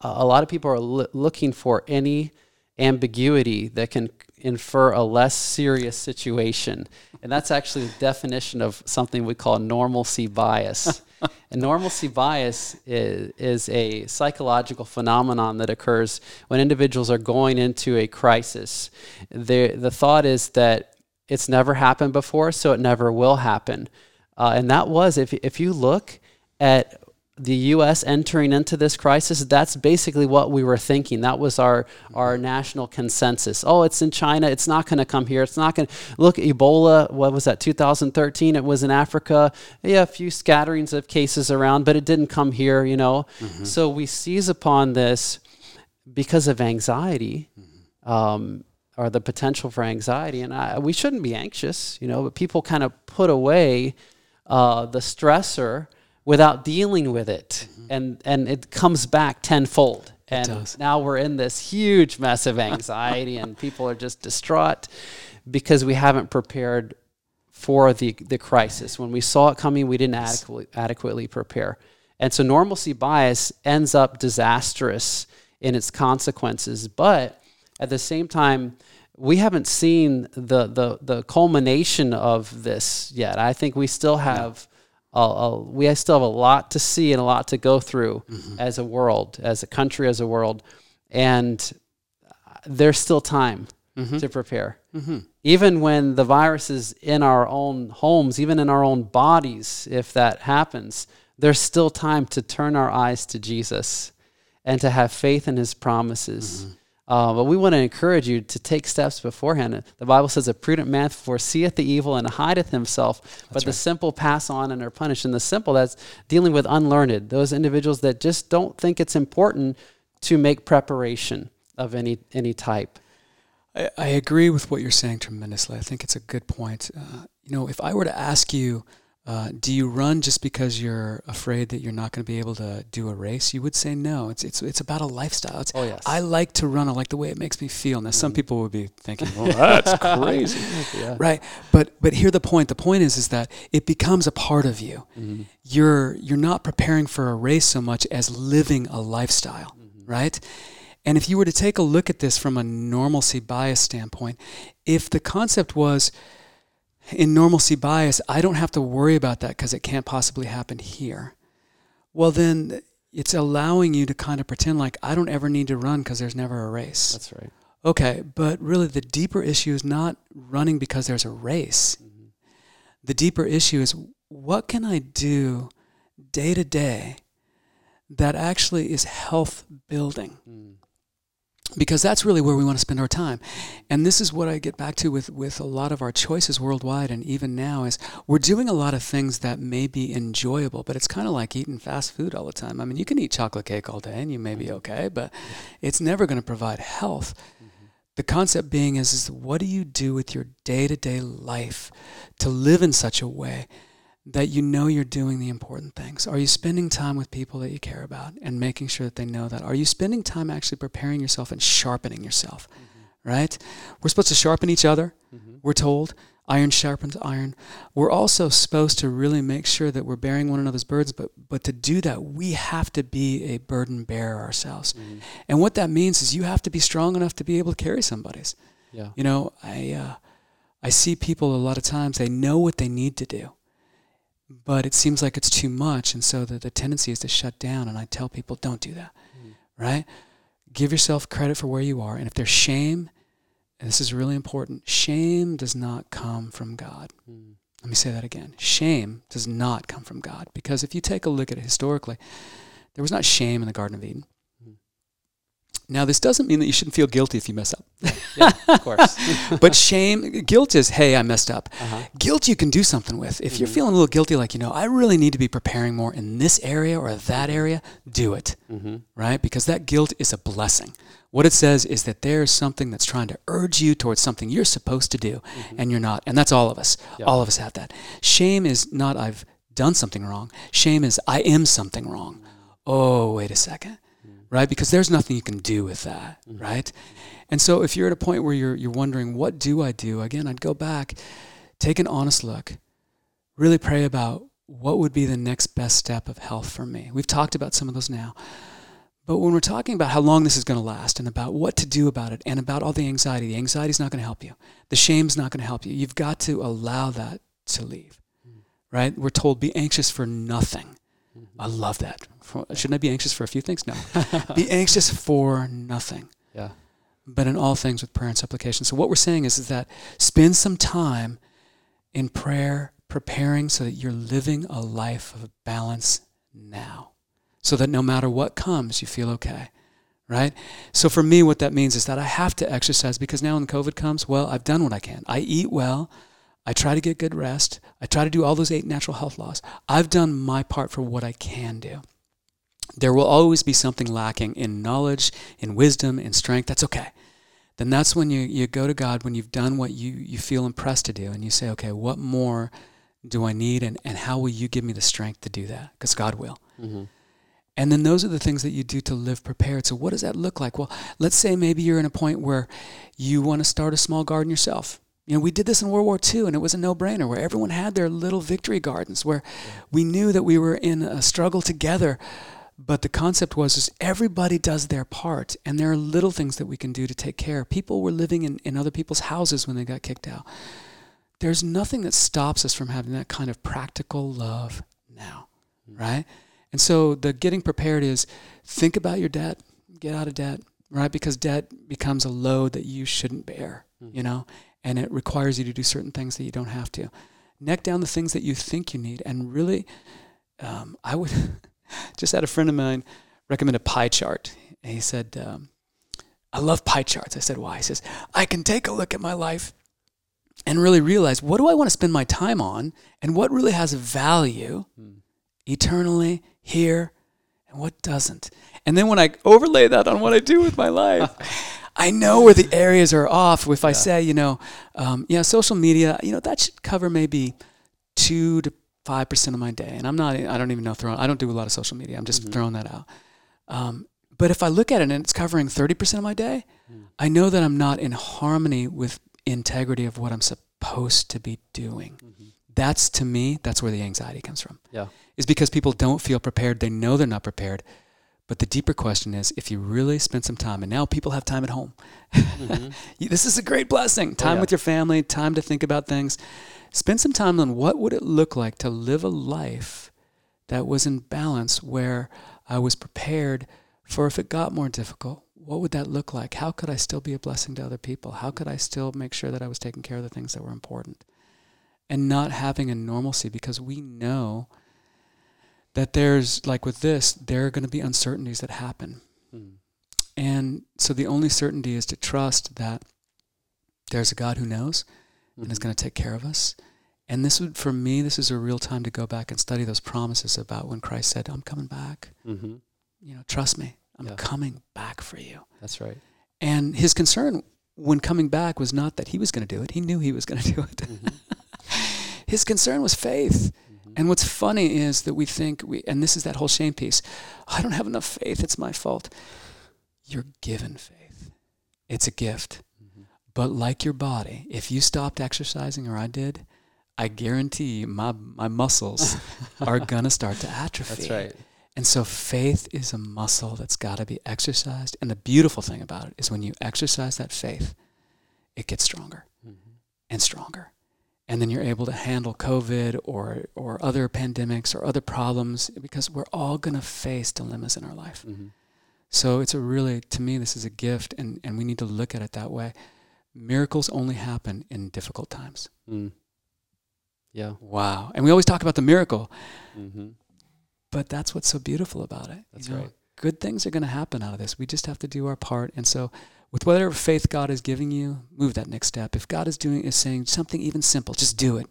Uh, a lot of people are li- looking for any ambiguity that can infer a less serious situation. And that's actually the definition of something we call normalcy bias. and normalcy bias is, is a psychological phenomenon that occurs when individuals are going into a crisis. The, the thought is that it's never happened before, so it never will happen. Uh, and that was, if, if you look at the U.S. entering into this crisis, that's basically what we were thinking. That was our our national consensus. Oh, it's in China. It's not going to come here. It's not going to look. At Ebola. What was that? 2013. It was in Africa. Yeah, a few scatterings of cases around, but it didn't come here. You know. Mm-hmm. So we seize upon this because of anxiety. Mm-hmm. Um, or the potential for anxiety, and I, we shouldn't be anxious, you know. But people kind of put away uh, the stressor without dealing with it, mm-hmm. and and it comes back tenfold. And now we're in this huge mess of anxiety, and people are just distraught because we haven't prepared for the the crisis. When we saw it coming, we didn't adequately adequately prepare, and so normalcy bias ends up disastrous in its consequences. But at the same time, we haven't seen the the the culmination of this yet. I think we still have a, a, we still have a lot to see and a lot to go through mm-hmm. as a world, as a country, as a world, and there's still time mm-hmm. to prepare. Mm-hmm. Even when the virus is in our own homes, even in our own bodies, if that happens, there's still time to turn our eyes to Jesus and to have faith in His promises mm-hmm. Uh, but we want to encourage you to take steps beforehand. The Bible says, A prudent man foreseeth the evil and hideth himself, that's but right. the simple pass on and are punished. And the simple, that's dealing with unlearned, those individuals that just don't think it's important to make preparation of any, any type. I, I agree with what you're saying tremendously. I think it's a good point. Uh, you know, if I were to ask you, uh, do you run just because you're afraid that you're not going to be able to do a race? You would say no. It's it's it's about a lifestyle. It's, oh yes. I like to run. I like the way it makes me feel. Now, mm. some people would be thinking, "Well, that's crazy," yeah. right? But but here the point. The point is is that it becomes a part of you. Mm-hmm. You're you're not preparing for a race so much as living a lifestyle, mm-hmm. right? And if you were to take a look at this from a normalcy bias standpoint, if the concept was in normalcy bias, I don't have to worry about that because it can't possibly happen here. Well, then it's allowing you to kind of pretend like I don't ever need to run because there's never a race. That's right. Okay, but really the deeper issue is not running because there's a race. Mm-hmm. The deeper issue is what can I do day to day that actually is health building? Mm because that's really where we want to spend our time. And this is what I get back to with, with a lot of our choices worldwide and even now is we're doing a lot of things that may be enjoyable, but it's kind of like eating fast food all the time. I mean, you can eat chocolate cake all day and you may be okay, but it's never going to provide health. Mm-hmm. The concept being is, is what do you do with your day-to-day life to live in such a way that you know you're doing the important things? Are you spending time with people that you care about and making sure that they know that? Are you spending time actually preparing yourself and sharpening yourself? Mm-hmm. Right? We're supposed to sharpen each other, mm-hmm. we're told. Iron sharpens iron. We're also supposed to really make sure that we're bearing one another's burdens, but, but to do that, we have to be a burden bearer ourselves. Mm-hmm. And what that means is you have to be strong enough to be able to carry somebody's. Yeah. You know, I, uh, I see people a lot of times, they know what they need to do but it seems like it's too much and so the, the tendency is to shut down and i tell people don't do that mm. right give yourself credit for where you are and if there's shame and this is really important shame does not come from god mm. let me say that again shame does not come from god because if you take a look at it historically there was not shame in the garden of eden now, this doesn't mean that you shouldn't feel guilty if you mess up. yeah, of course. but shame, guilt is, hey, I messed up. Uh-huh. Guilt you can do something with. If mm-hmm. you're feeling a little guilty, like, you know, I really need to be preparing more in this area or that area, do it. Mm-hmm. Right? Because that guilt is a blessing. What it says is that there's something that's trying to urge you towards something you're supposed to do, mm-hmm. and you're not. And that's all of us. Yep. All of us have that. Shame is not, I've done something wrong. Shame is, I am something wrong. Mm. Oh, wait a second right? Because there's nothing you can do with that, mm-hmm. right? And so if you're at a point where you're you're wondering what do I do? Again, I'd go back, take an honest look. Really pray about what would be the next best step of health for me. We've talked about some of those now. But when we're talking about how long this is going to last and about what to do about it and about all the anxiety, the anxiety is not going to help you. The shame's not going to help you. You've got to allow that to leave. Mm. Right? We're told be anxious for nothing. I love that. Shouldn't I be anxious for a few things? No. be anxious for nothing. Yeah. But in all things with prayer and supplication. So what we're saying is, is that spend some time in prayer, preparing so that you're living a life of balance now. so that no matter what comes, you feel okay. Right? So for me, what that means is that I have to exercise because now when COVID comes, well, I've done what I can. I eat well. I try to get good rest. I try to do all those eight natural health laws. I've done my part for what I can do. There will always be something lacking in knowledge, in wisdom, in strength. That's okay. Then that's when you, you go to God when you've done what you, you feel impressed to do and you say, okay, what more do I need and, and how will you give me the strength to do that? Because God will. Mm-hmm. And then those are the things that you do to live prepared. So, what does that look like? Well, let's say maybe you're in a point where you want to start a small garden yourself. You know, we did this in World War II, and it was a no-brainer where everyone had their little victory gardens, where yeah. we knew that we were in a struggle together. But the concept was is everybody does their part, and there are little things that we can do to take care. People were living in, in other people's houses when they got kicked out. There's nothing that stops us from having that kind of practical love now, mm-hmm. right? And so the getting prepared is think about your debt, get out of debt, right? Because debt becomes a load that you shouldn't bear, mm-hmm. you know? And it requires you to do certain things that you don't have to. Neck down the things that you think you need, and really, um, I would just had a friend of mine recommend a pie chart. And he said, um, "I love pie charts." I said, "Why?" He says, "I can take a look at my life." And really realize what do I want to spend my time on and what really has value mm. eternally here and what doesn't. And then when I overlay that on what I do with my life, I know where the areas are off. If I say, you know, um, yeah, social media, you know, that should cover maybe two to five percent of my day. And I'm not, I don't even know throwing. I don't do a lot of social media. I'm just mm-hmm. throwing that out. Um, but if I look at it and it's covering thirty percent of my day, mm. I know that I'm not in harmony with integrity of what I'm supposed to be doing. Mm-hmm. That's to me, that's where the anxiety comes from. Yeah, is because people don't feel prepared. They know they're not prepared but the deeper question is if you really spend some time, and now people have time at home, mm-hmm. this is a great blessing. Time oh, yeah. with your family, time to think about things. Spend some time on what would it look like to live a life that was in balance where I was prepared for if it got more difficult, what would that look like? How could I still be a blessing to other people? How could I still make sure that I was taking care of the things that were important? And not having a normalcy because we know that there's like with this, there are going to be uncertainties that happen. Mm. And so the only certainty is to trust that there's a God who knows mm-hmm. and is mm-hmm. going to take care of us. And this would, for me, this is a real time to go back and study those promises about when Christ said, I'm coming back. Mm-hmm. You know, trust me, I'm yeah. coming back for you. That's right. And his concern when coming back was not that he was going to do it, he knew he was going to do it. Mm-hmm. his concern was faith. And what's funny is that we think we, and this is that whole shame piece. I don't have enough faith. It's my fault. You're given faith. It's a gift. Mm-hmm. But like your body, if you stopped exercising or I did, I guarantee my my muscles are gonna start to atrophy. That's right. And so faith is a muscle that's got to be exercised. And the beautiful thing about it is when you exercise that faith, it gets stronger mm-hmm. and stronger and then you're able to handle COVID or or other pandemics or other problems because we're all going to face dilemmas in our life. Mm-hmm. So it's a really to me this is a gift and and we need to look at it that way. Miracles only happen in difficult times. Mm. Yeah. Wow. And we always talk about the miracle. Mm-hmm. But that's what's so beautiful about it. That's you know? right. Good things are going to happen out of this. We just have to do our part. And so with whatever faith God is giving you, move that next step. If God is doing is saying something even simple, just do it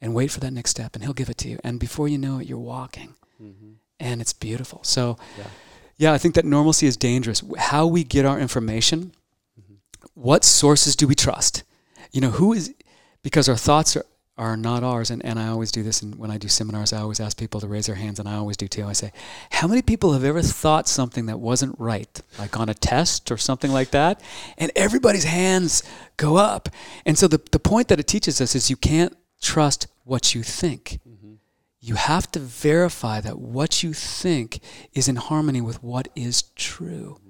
and wait for that next step and he'll give it to you. And before you know it, you're walking. Mm-hmm. And it's beautiful. So yeah. yeah. I think that normalcy is dangerous. How we get our information, mm-hmm. what sources do we trust? You know, who is because our thoughts are are not ours. And, and I always do this. And when I do seminars, I always ask people to raise their hands, and I always do too. I say, How many people have ever thought something that wasn't right, like on a test or something like that? And everybody's hands go up. And so the, the point that it teaches us is you can't trust what you think. You have to verify that what you think is in harmony with what is true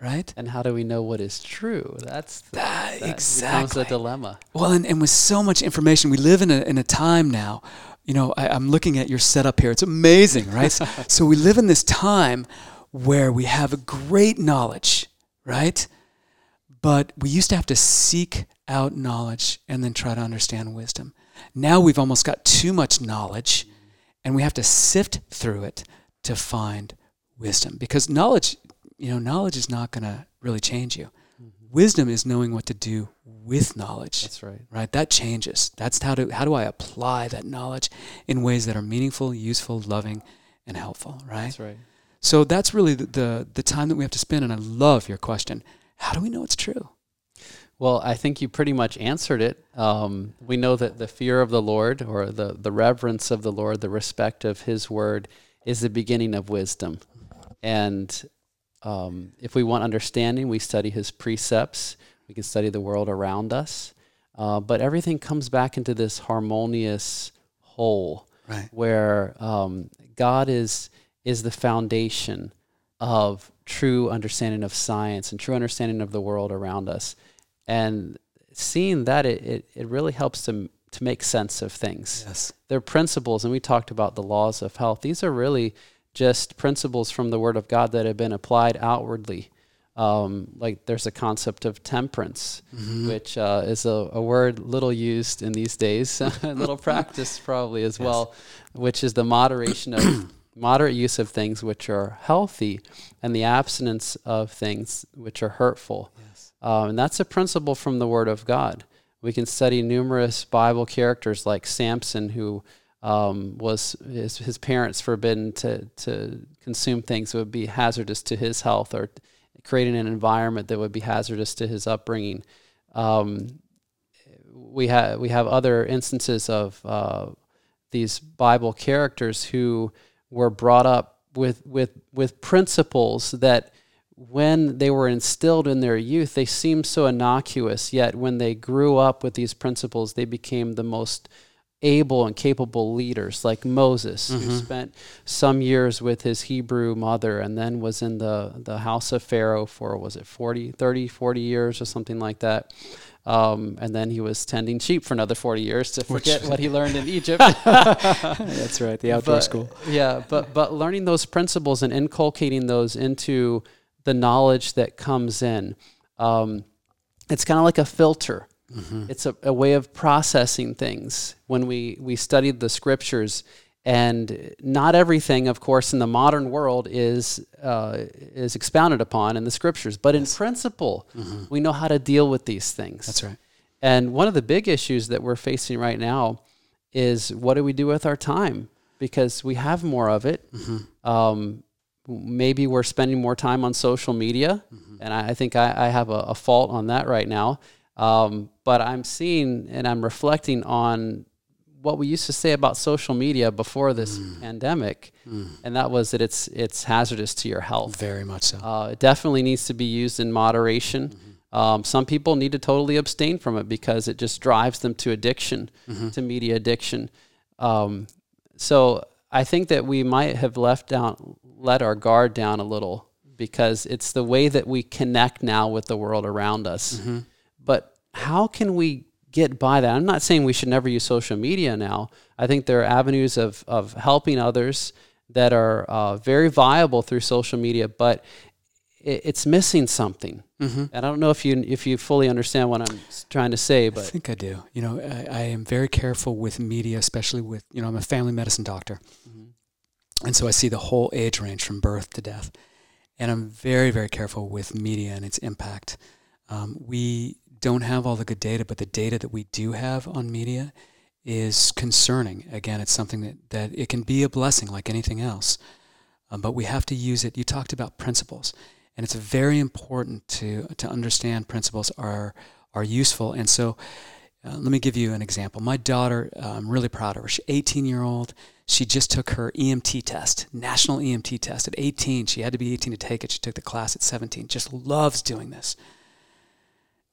right? And how do we know what is true? That's the, that, that exactly a dilemma. Well, and, and with so much information, we live in a, in a time now. You know, I, am looking at your setup here. It's amazing, right? so we live in this time where we have a great knowledge, right? But we used to have to seek out knowledge and then try to understand wisdom. Now we've almost got too much knowledge and we have to sift through it to find wisdom because knowledge, you know, knowledge is not going to really change you. Wisdom is knowing what to do with knowledge. That's right. Right? That changes. That's how to how do I apply that knowledge in ways that are meaningful, useful, loving, and helpful, right? That's right. So that's really the, the, the time that we have to spend and I love your question. How do we know it's true? Well, I think you pretty much answered it. Um, we know that the fear of the Lord, or the, the reverence of the Lord, the respect of His word, is the beginning of wisdom. And um, if we want understanding, we study His precepts. We can study the world around us. Uh, but everything comes back into this harmonious whole, right. where um, God is is the foundation of true understanding of science and true understanding of the world around us and seeing that it, it, it really helps to to make sense of things. Yes. They're principles, and we talked about the laws of health. These are really just principles from the Word of God that have been applied outwardly. Um, like there's a concept of temperance, Mm-hmm. which uh, is a, a word little used in these days, a little practiced probably as well, which is the moderation of moderate use of things which are healthy and the abstinence of things which are hurtful. Yes. Um, and that's a principle from the Word of God. We can study numerous Bible characters like Samson, who um, was his, his parents forbidden to, to consume things that would be hazardous to his health or creating an environment that would be hazardous to his upbringing. Um, we, ha- we have other instances of uh, these Bible characters who were brought up with, with, with principles that when they were instilled in their youth, they seemed so innocuous, yet when they grew up with these principles, they became the most able and capable leaders, like Moses, who spent some years with his Hebrew mother and then was in the, the house of Pharaoh for, was it 40, 30, 40 years or something like that. Um, and then he was tending sheep for another 40 years to forget what he learned in Egypt. That's right. The outdoor But- school. Yeah, but but learning those principles and inculcating those into the knowledge that comes in, um, it's kind of like a filter. It's a, a way of processing things. When we we studied the scriptures, and not everything, of course, in the modern world is uh, is expounded upon in the scriptures, but in principle, we know how to deal with these things. That's right. And one of the big issues that we're facing right now is what do we do with our time? Because we have more of it. Um, maybe we're spending more time on social media, and I, I think I, I have a, a fault on that right now. Um, but I'm seeing and I'm reflecting on what we used to say about social media before this pandemic, and that was that it's it's hazardous to your health. Very much so. Uh, it definitely needs to be used in moderation. Um, some people need to totally abstain from it because it just drives them to addiction, to media addiction. Um, so I think that we might have left down, let our guard down a little because it's the way that we connect now with the world around us. But how can we get by that? I'm not saying we should never use social media now. I think there are avenues of, of helping others that are uh, very viable through social media, but it, it's missing something. And I don't know if you if you fully understand what I'm trying to say, but I think I do. You know, I, I am very careful with media, especially with, you know, I'm a family medicine doctor. And so I see the whole age range from birth to death. And I'm very, very careful with media and its impact. Um, we don't have all the good data, but the data that we do have on media is concerning. Again, it's something that, that it can be a blessing like anything else, um, but we have to use it. You talked about principles, and it's very important to, to understand principles are, are useful. And so uh, let me give you an example. My daughter, uh, I'm really proud of her. She's 18 year old. She just took her EMT test, national EMT test at 18. She had to be 18 to take it. She took the class at 17. Just loves doing this.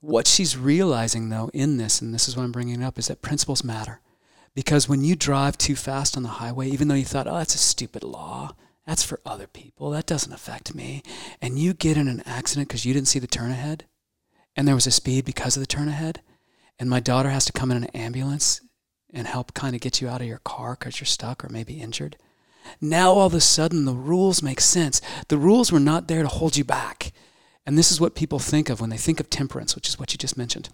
What she's realizing, though, in this, and this is what I'm bringing up, is that principles matter. Because when you drive too fast on the highway, even though you thought, oh, that's a stupid law, that's for other people, that doesn't affect me, and you get in an accident because you didn't see the turn ahead, and there was a speed because of the turn ahead, and my daughter has to come in an ambulance and help kind of get you out of your car because you're stuck or maybe injured. Now all of a sudden the rules make sense. The rules were not there to hold you back. And this is what people think of when they think of temperance, which is what you just mentioned.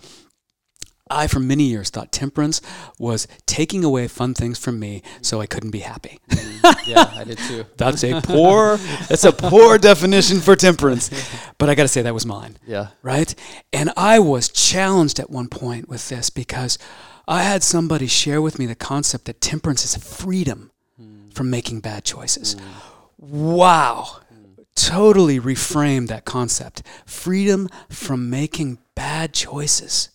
I, for many years, thought temperance was taking away fun things from me so I couldn't be happy. Mm, yeah, I did too. That's a poor, that's a poor definition for temperance. But I got to say that was mine. Yeah. Right? And I was challenged at one point with this because I had somebody share with me the concept that temperance is freedom mm. from making bad choices. Mm. Wow. Totally reframed that concept. Freedom from making bad choices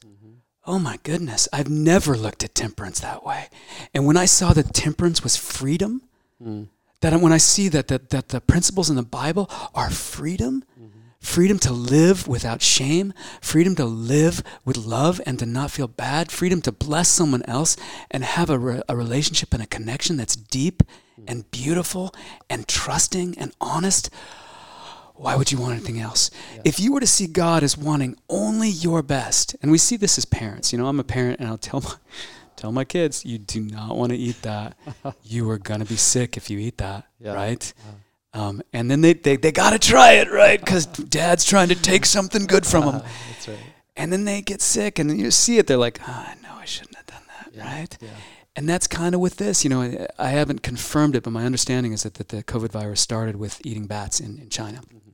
oh my goodness, I've never looked at temperance that way. And when I saw that temperance was freedom, mm. that when I see that, that, that the principles in the Bible are freedom, mm-hmm. freedom to live without shame, freedom to live with love and to not feel bad, freedom to bless someone else and have a, re- a relationship and a connection that's deep mm. and beautiful and trusting and honest why would you want anything else? Yeah. If you were to see God as wanting only your best, and we see this as parents, you know, I'm a parent and I'll tell my tell my kids, you do not want to eat that. you are gonna be sick if you eat that, yeah. right? Yeah. Um, and then they, they, they got to try it, right? Because dad's trying to take something good from them. That's right. And then they get sick, and then you see it. They're like, oh, no, I shouldn't have done that, right? Yeah. And that's kind of with this. You know, I haven't confirmed it, but my understanding is that, that the COVID virus started with eating bats in, in China. Mm-hmm.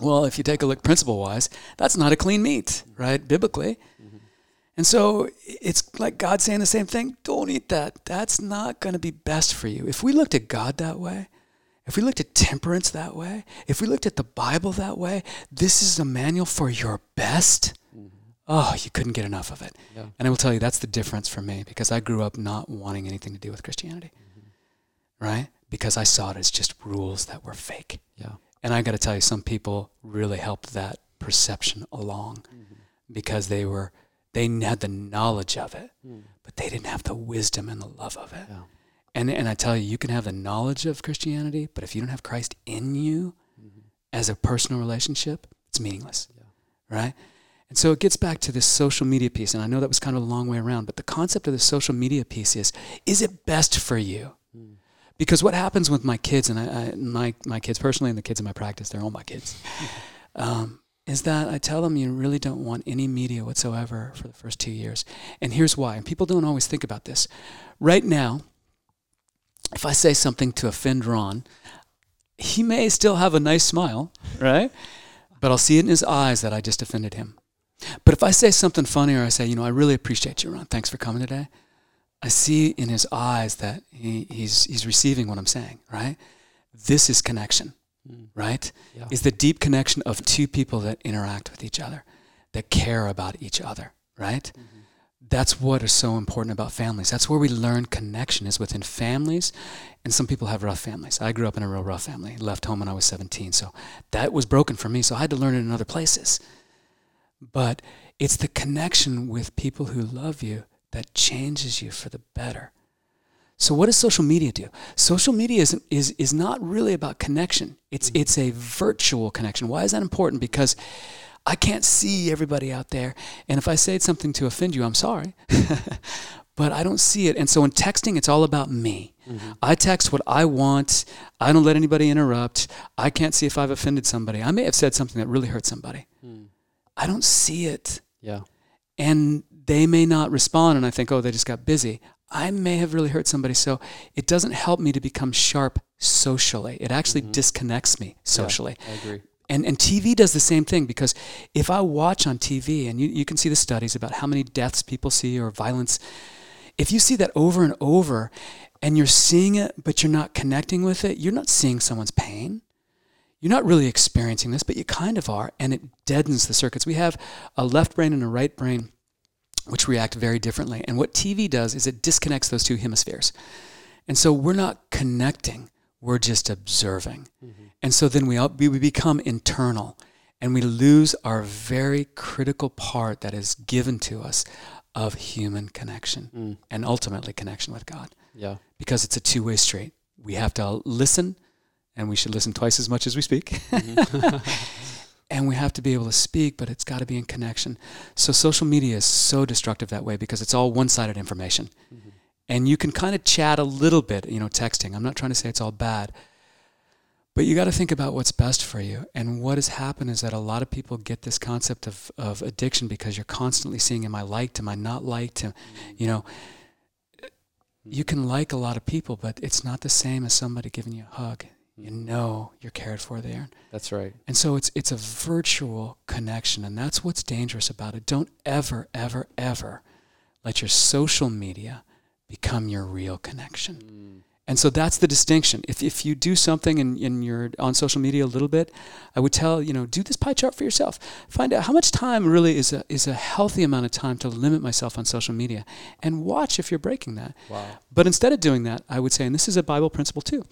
Well, if you take a look principle wise, that's not a clean meat, right? Biblically. Mm-hmm. And so it's like God saying the same thing don't eat that. That's not going to be best for you. If we looked at God that way, if we looked at temperance that way, if we looked at the Bible that way, this is a manual for your best. Mm-hmm. Oh, you couldn't get enough of it. Yeah. And I will tell you, that's the difference for me because I grew up not wanting anything to do with Christianity, mm-hmm. right? Because I saw it as just rules that were fake. Yeah. And I got to tell you, some people really helped that perception along mm-hmm. because they were they had the knowledge of it, mm. but they didn't have the wisdom and the love of it. Yeah. And and I tell you, you can have the knowledge of Christianity, but if you don't have Christ in you mm-hmm. as a personal relationship, it's meaningless, yeah. right? And so it gets back to this social media piece, and I know that was kind of a long way around, but the concept of the social media piece is: is it best for you? Because what happens with my kids and I, I, my my kids personally and the kids in my practice they're all my kids um, is that I tell them you really don't want any media whatsoever for the first two years. And here's why and people don't always think about this. Right now if I say something to offend Ron he may still have a nice smile right? But I'll see it in his eyes that I just offended him. But if I say something funny or I say you know I really appreciate you Ron. Thanks for coming today I see in his eyes that he, he's, he's receiving what I'm saying, right? This is connection, mm. right? Yeah. Is the deep connection of two people that interact with each other, that care about each other, right? Mm-hmm. That's what is so important about families. That's where we learn connection is within families. And some people have rough families. I grew up in a real rough family, left home when I was 17. So that was broken for me. So I had to learn it in other places. But it's the connection with people who love you that changes you for the better. So what does social media do? Social media is, is, is not really about connection. It's, mm-hmm. it's a virtual connection. Why is that important? Because I can't see everybody out there. And if I say something to offend you, I'm sorry. but I don't see it. And so in texting, it's all about me. Mm-hmm. I text what I want. I don't let anybody interrupt. I can't see if I've offended somebody. I may have said something that really hurt somebody. Mm. I don't see it. Yeah. And they may not respond and I think, oh, they just got busy. I may have really hurt somebody. So it doesn't help me to become sharp socially. It actually mm-hmm. disconnects me socially. Yeah, I agree. And, and TV does the same thing because if I watch on TV, and you, you can see the studies about how many deaths people see or violence, if you see that over and over and you're seeing it, but you're not connecting with it, you're not seeing someone's pain. You're not really experiencing this, but you kind of are, and it deadens the circuits. We have a left brain and a right brain which react very differently. And what TV does is it disconnects those two hemispheres. And so we're not connecting, we're just observing. Mm-hmm. And so then we, we become internal and we lose our very critical part that is given to us of human connection mm. and ultimately connection with God. Yeah. Because it's a two way street. We have to listen, and we should listen twice as much as we speak. Mm-hmm. and we have to be able to speak, but it's got to be in connection. So social media is so destructive that way because it's all one-sided information. Mm-hmm. And you can kind of chat a little bit, you know, texting. I'm not trying to say it's all bad. But you got to think about what's best for you. And what has happened is that a lot of people get this concept of, of addiction because you're constantly seeing, am I liked? Am I not liked? Am, you know, you can like a lot of people, but it's not the same as somebody giving you a hug. You know you're cared for there. That's right. And so it's it's a virtual connection, and that's what's dangerous about it. Don't ever, ever, ever let your social media become your real connection. Mm. And so that's the distinction. If, if you do something and, and you're on social media a little bit, I would tell, you know, do this pie chart for yourself. Find out how much time really is a, is a healthy amount of time to limit myself on social media and watch if you're breaking that. Wow. But instead of doing that, I would say, and this is a Bible principle too,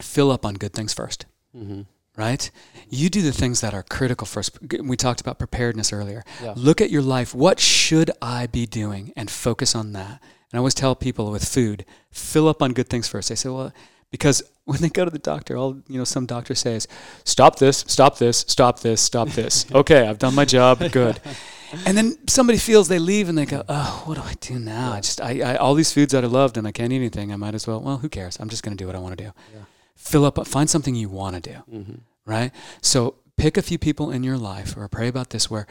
fill up on good things 1st mm-hmm. Right? You do the things that are critical first. We talked about preparedness earlier. Yeah. Look at your life. What should I be doing? And focus on that and I always tell people with food, fill up on good things first. They say, well, because when they go to the doctor, all you know, some doctor says, stop this, stop this, stop this, stop this. okay, I've done my job, good. And then somebody feels they leave and they go, oh, what do I do now? I just, I, I all these foods that I loved and I can't eat anything. I might as well. Well, who cares? I'm just going to do what I want to do. Yeah. Fill up, find something you want to do, mm-hmm. right? So pick a few people in your life or pray about this where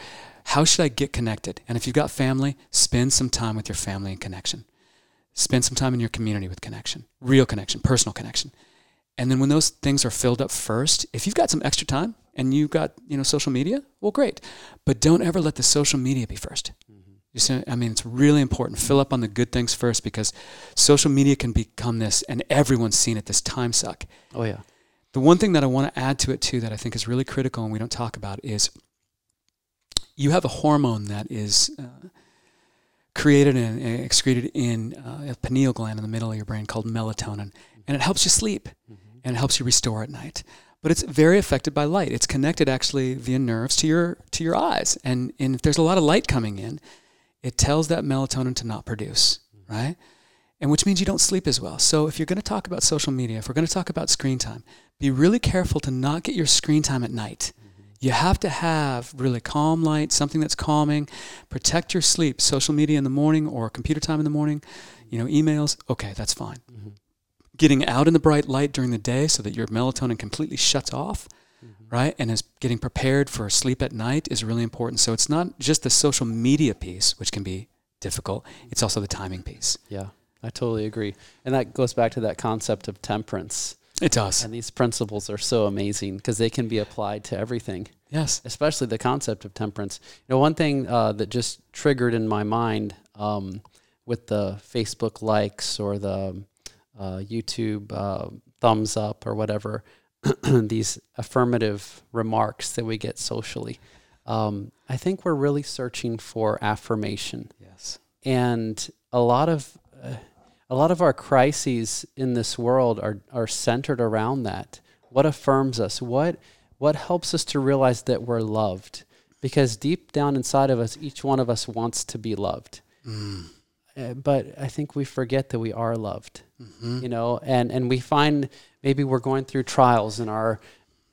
how should I get connected? And if you've got family, spend some time with your family and connection. Spend some time in your community with connection, real connection, personal connection. And then when those things are filled up first, if you've got some extra time and you've got, you know, social media, well, great. But don't ever let the social media be 1st mm-hmm. I mean, it's really important. Fill up on the good things first because social media can become this, and everyone's seen it, this time suck. Oh, yeah. The one thing that I want to add to it too that I think is really critical and we don't talk about is you have a hormone that is uh, created and excreted in uh, a pineal gland in the middle of your brain called melatonin, and it helps you sleep mm-hmm. and it helps you restore at night. But it's very affected by light. It's connected actually via nerves to your to your eyes, and, and if there's a lot of light coming in, it tells that melatonin to not produce, right? And which means you don't sleep as well. So if you're going to talk about social media, if we're going to talk about screen time, be really careful to not get your screen time at night. Mm-hmm. You have to have really calm light, something that's calming. Protect your sleep. Social media in the morning or computer time in the morning, you know, emails, okay, that's fine. Mm-hmm. Getting out in the bright light during the day so that your melatonin completely shuts off. Right? And is getting prepared for sleep at night is really important. So it's not just the social media piece, which can be difficult, it's also the timing piece. Yeah, I totally agree. And that goes back to that concept of temperance it does. And these principles are so amazing because they can be applied to everything. Yes. Especially the concept of temperance. You know, one thing uh, that just triggered in my mind um, with the Facebook likes or the uh, YouTube uh, thumbs up or whatever, these affirmative remarks that we get socially. Um, I think we're really searching for affirmation. Yes. And a lot of uh, a lot of our crises in this world are, are centered around that. What affirms us? What, what helps us to realize that we're loved? Because deep down inside of us, each one of us wants to be loved. Mm. Uh, but I think we forget that we are loved, mm-hmm. you know, and, and we find maybe we're going through trials in our,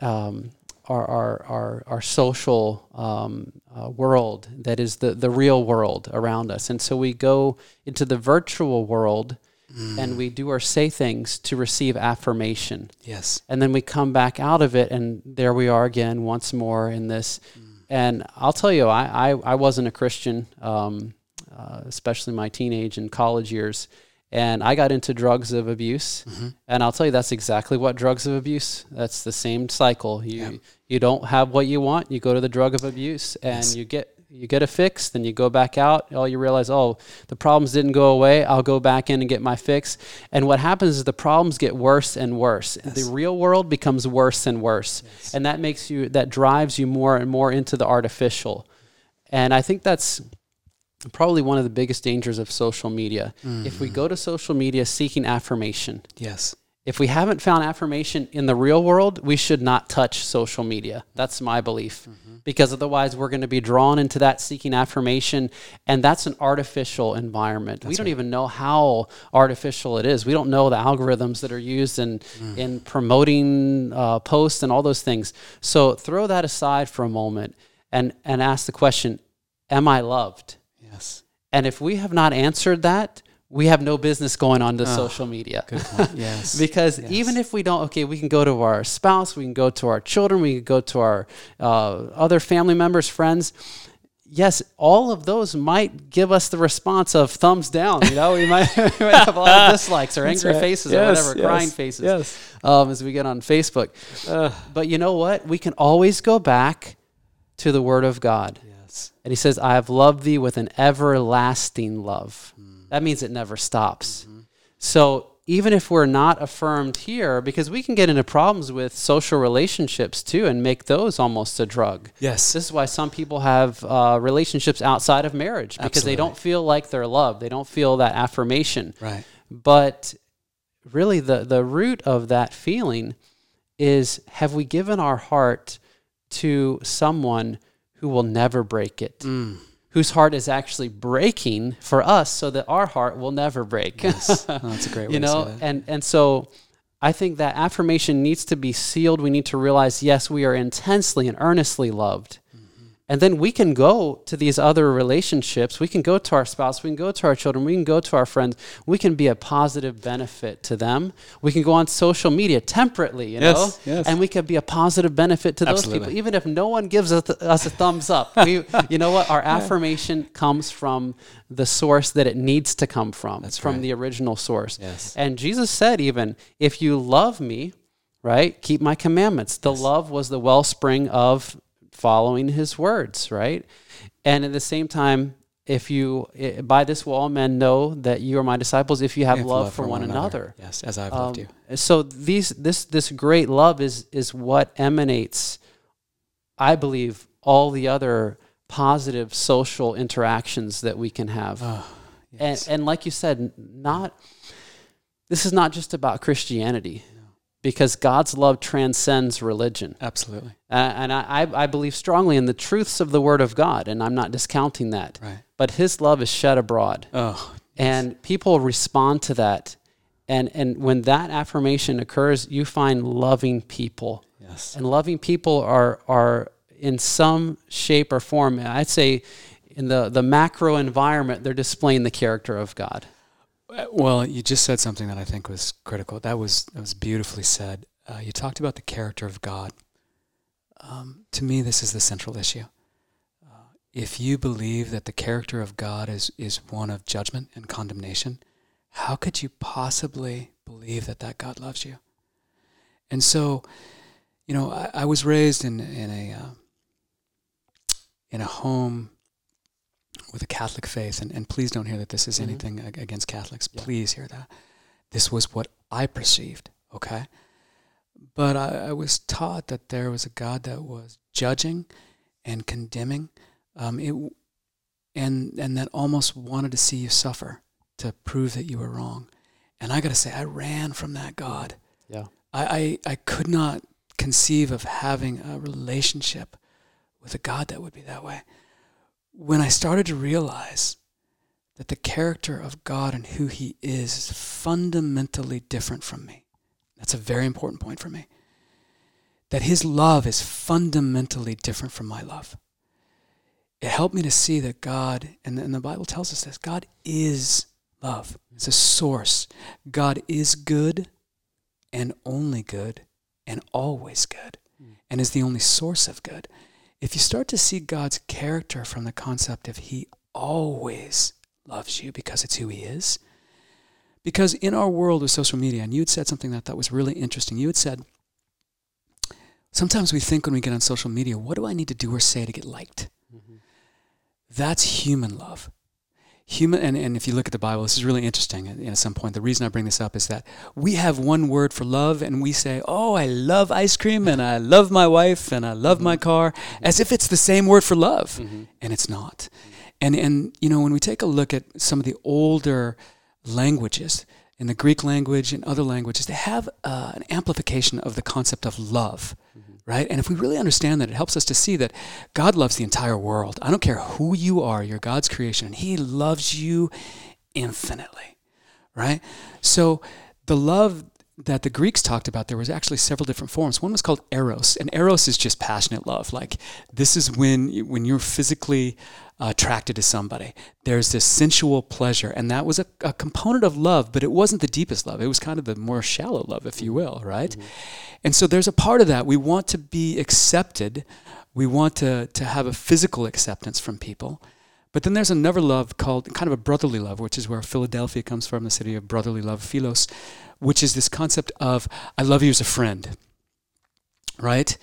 um, our, our, our, our social um, uh, world that is the, the real world around us. And so we go into the virtual world mm. and we do or say things to receive affirmation. Yes. And then we come back out of it and there we are again once more in this. Mm. And I'll tell you, I, I, I wasn't a Christian, um, uh, especially my teenage and college years and I got into drugs of abuse. Mm-hmm. And I'll tell you, that's exactly what drugs of abuse. That's the same cycle. You yeah. you don't have what you want, you go to the drug of abuse, and yes. you get you get a fix. Then you go back out. Oh, you realize, oh, the problems didn't go away. I'll go back in and get my fix. And what happens is the problems get worse and worse. Yes. The real world becomes worse and worse, yes. and that makes you that drives you more and more into the artificial. And I think that's probably one of the biggest dangers of social media. Mm-hmm. If we go to social media seeking affirmation, yes. If we haven't found affirmation in the real world, we should not touch social media. That's my belief. Mm-hmm. Because otherwise, we're going to be drawn into that seeking affirmation, and that's an artificial environment. That's we don't right. even know how artificial it is. We don't know the algorithms that are used in, mm. in promoting uh, posts and all those things. So throw that aside for a moment and, and ask the question Am I loved? Yes. And if we have not answered that, we have no business going on to social media. Yes. because Yes. even if we don't, okay, we can go to our spouse, we can go to our children, we can go to our uh, other family members, friends. Yes, all of those might give us the response of thumbs down. You know, we might, we might have a lot of dislikes or angry right. faces or whatever, yes, crying faces yes. um, as we get on Facebook. but you know what? We can always go back to the Word of God. Yes. And he says, I have loved thee with an everlasting love. That means it never stops. So even if we're not affirmed here, because we can get into problems with social relationships too and make those almost a drug. Yes. This is why some people have uh, relationships outside of marriage because they don't feel like they're loved. They don't feel that affirmation. Right. But really, the, the root of that feeling is have we given our heart to someone who will never break it? Mm. Whose heart is actually breaking for us so that our heart will never break. Yes. Oh, that's a great way you know, to say that. and, and so I think that affirmation needs to be sealed. We need to realize, yes, we are intensely and earnestly loved. And then we can go to these other relationships. We can go to our spouse. We can go to our children. We can go to our friends. We can be a positive benefit to them. We can go on social media temperately, you Yes, know, yes. and we can be a positive benefit to those people, even if no one gives us, us a thumbs up. We, you know what? Our affirmation comes from the source that it needs to come from. That's from right. the original source. Yes. And Jesus said, even if you love me, right, keep my commandments. The love was the wellspring of following his words, right? And at the same time, if you, by this will all men know that you are my disciples, if you have If love, for one another. Yes, as I've loved Um, you. So these, this, this great love is, is what emanates, I believe, all the other positive social interactions that we can have Oh, yes. and and like you said, not this is not just about Christianity, because God's love transcends religion, Absolutely. uh, and I I believe strongly in the truths of the Word of God, and I'm not discounting that. Right. But His love is shed abroad, Oh, and people respond to that, and and when that affirmation occurs, you find loving people yes. and loving people are are in some shape or form i'd say in the the macro environment they're displaying the character of god Well, you just said something that I think was critical. That was that was beautifully said. Uh, you talked about the character of God. Um, to me, this is the central issue. Uh, if you believe that the character of God is is one of judgment and condemnation, how could you possibly believe that that God loves you? And so, you know, I, I was raised in in a uh, in a home with a Catholic faith, and, and please don't hear that this is Mhm. anything ag- against Catholics. Yeah. Please hear that. This was what I perceived, okay? But I, I was taught that there was a God that was judging and condemning, um, it, and, and that almost wanted to see you suffer to prove that you were wrong. And I got to say, I ran from that God. yeah I, I, I could not conceive of having a relationship with a God that would be that way. When I started to realize that the character of God and who He is is fundamentally different from me, that's a very important point for me. That His love is fundamentally different from my love. It helped me to see that God, and, the Bible tells us this God is love, it's a source. God is good and only good and always good and is the only source of good. If you start to see God's character from the concept of He always loves you because it's who He is, because in our world with social media, and you had said something that I thought was really interesting. You had said, sometimes we think when we get on social media, what do I need to do or say to get liked? Mm-hmm. That's human love. Human, and, and if you look at the Bible, this is really interesting. At, at some point, the reason I bring this up is that we have one word for love, and we say, "Oh, I love ice cream, and I love my wife, and I love my car," as if it's the same word for love, Mm-hmm. and it's not. And and you know, when we take a look at some of the older languages in the Greek language and other languages, they have uh, an amplification of the concept of love right? And if we really understand that, it helps us to see that God loves the entire world. I don't care who you are, you're God's creation, and He loves you infinitely, right? So the love that the Greeks talked about, there was actually several different forms. One was called eros, and eros is just passionate love. Like this is when when you're physically attracted to somebody. There's this sensual pleasure, and that was a, a, component of love, but it wasn't the deepest love. It was kind of the more shallow love, if you will, right? Mm-hmm. And so there's a part of that. We want to be accepted. We want to to have a physical acceptance from people. But then there's another love called kind of a brotherly love, which is where Philadelphia comes from, the city of brotherly love, philos, which is this concept of I love you as a friend, right?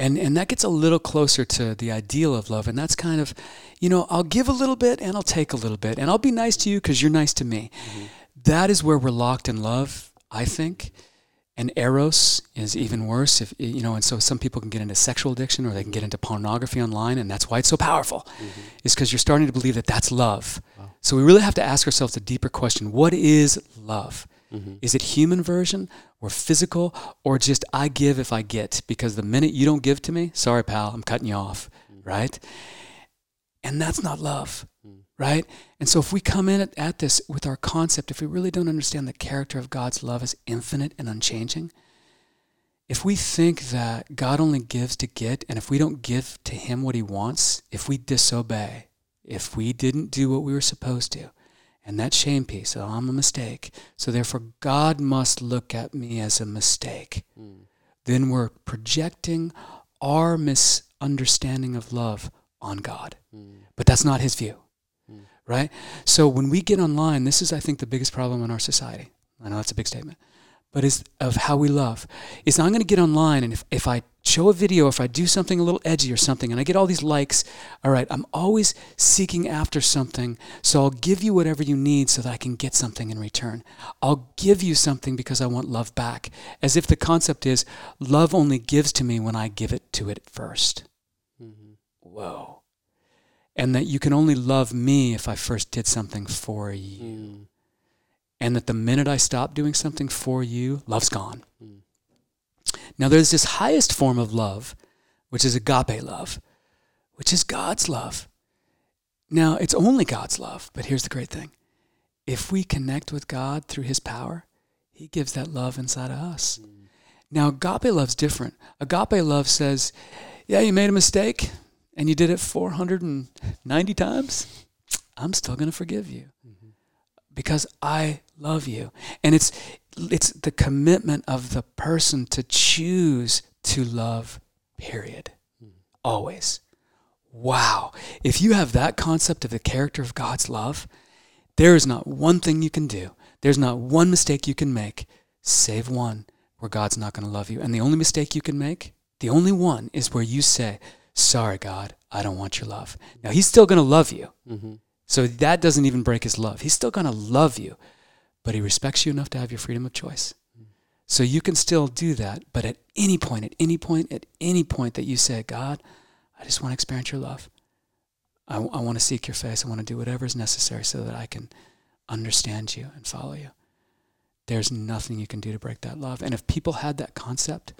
And, and that gets a little closer to the ideal of love. And that's kind of, you know, I'll give a little bit and I'll take a little bit. And I'll be nice to you because you're nice to me. Mm-hmm. That is where we're locked in love, I think. And eros is even worse if you know and so some people can get into sexual addiction or they can get into pornography online and that's why it's so powerful mm-hmm. is because you're starting to believe that that's love wow. so we really have to ask ourselves a deeper question what is love mm-hmm. is it human version or physical or just i give if i get because the minute you don't give to me sorry pal i'm cutting you off mm-hmm. right and that's not love mm. right and so if we come in at, at this with our concept if we really don't understand the character of god's love as infinite and unchanging if we think that god only gives to get and if we don't give to him what he wants if we disobey if we didn't do what we were supposed to and that shame piece oh i'm a mistake so therefore god must look at me as a mistake mm. then we're projecting our misunderstanding of love on god mm. But that's not his view, mm. right? So when we get online, this is, I think, the biggest problem in our society. I know that's a big statement, but is of how we love. Is I'm going to get online, and if, if I show a video, if I do something a little edgy or something, and I get all these likes, all right, I'm always seeking after something. So I'll give you whatever you need so that I can get something in return. I'll give you something because I want love back, as if the concept is love only gives to me when I give it to it 1st mm-hmm. Whoa and that you can only love me if I first did something for you. Mm. And that the minute I stop doing something for you, love's gone. Mm. Now, there's this highest form of love, which is agape love, which is God's love. Now, it's only God's love, but here's the great thing if we connect with God through His power, He gives that love inside of us. Mm. Now, agape love's different. Agape love says, Yeah, you made a mistake and you did it 490 times, I'm still going to forgive you mm-hmm. because I love you. And it's it's the commitment of the person to choose to love. Period. Mm-hmm. Always. Wow. If you have that concept of the character of God's love, there is not one thing you can do. There's not one mistake you can make, save one where God's not going to love you. And the only mistake you can make, the only one, is where you say, sorry, God, I don't want your love. Now, he's still going to love you. Mm-hmm. So that doesn't even break his love. He's still going to love you, but he respects you enough to have your freedom of choice. Mm-hmm. So you can still do that, but at any point, at any point, at any point that you say, God, I just want to experience your love. I, I want to seek your face. I want to do whatever is necessary so that I can understand you and follow you. There's nothing you can do to break that love. And if people had that concept,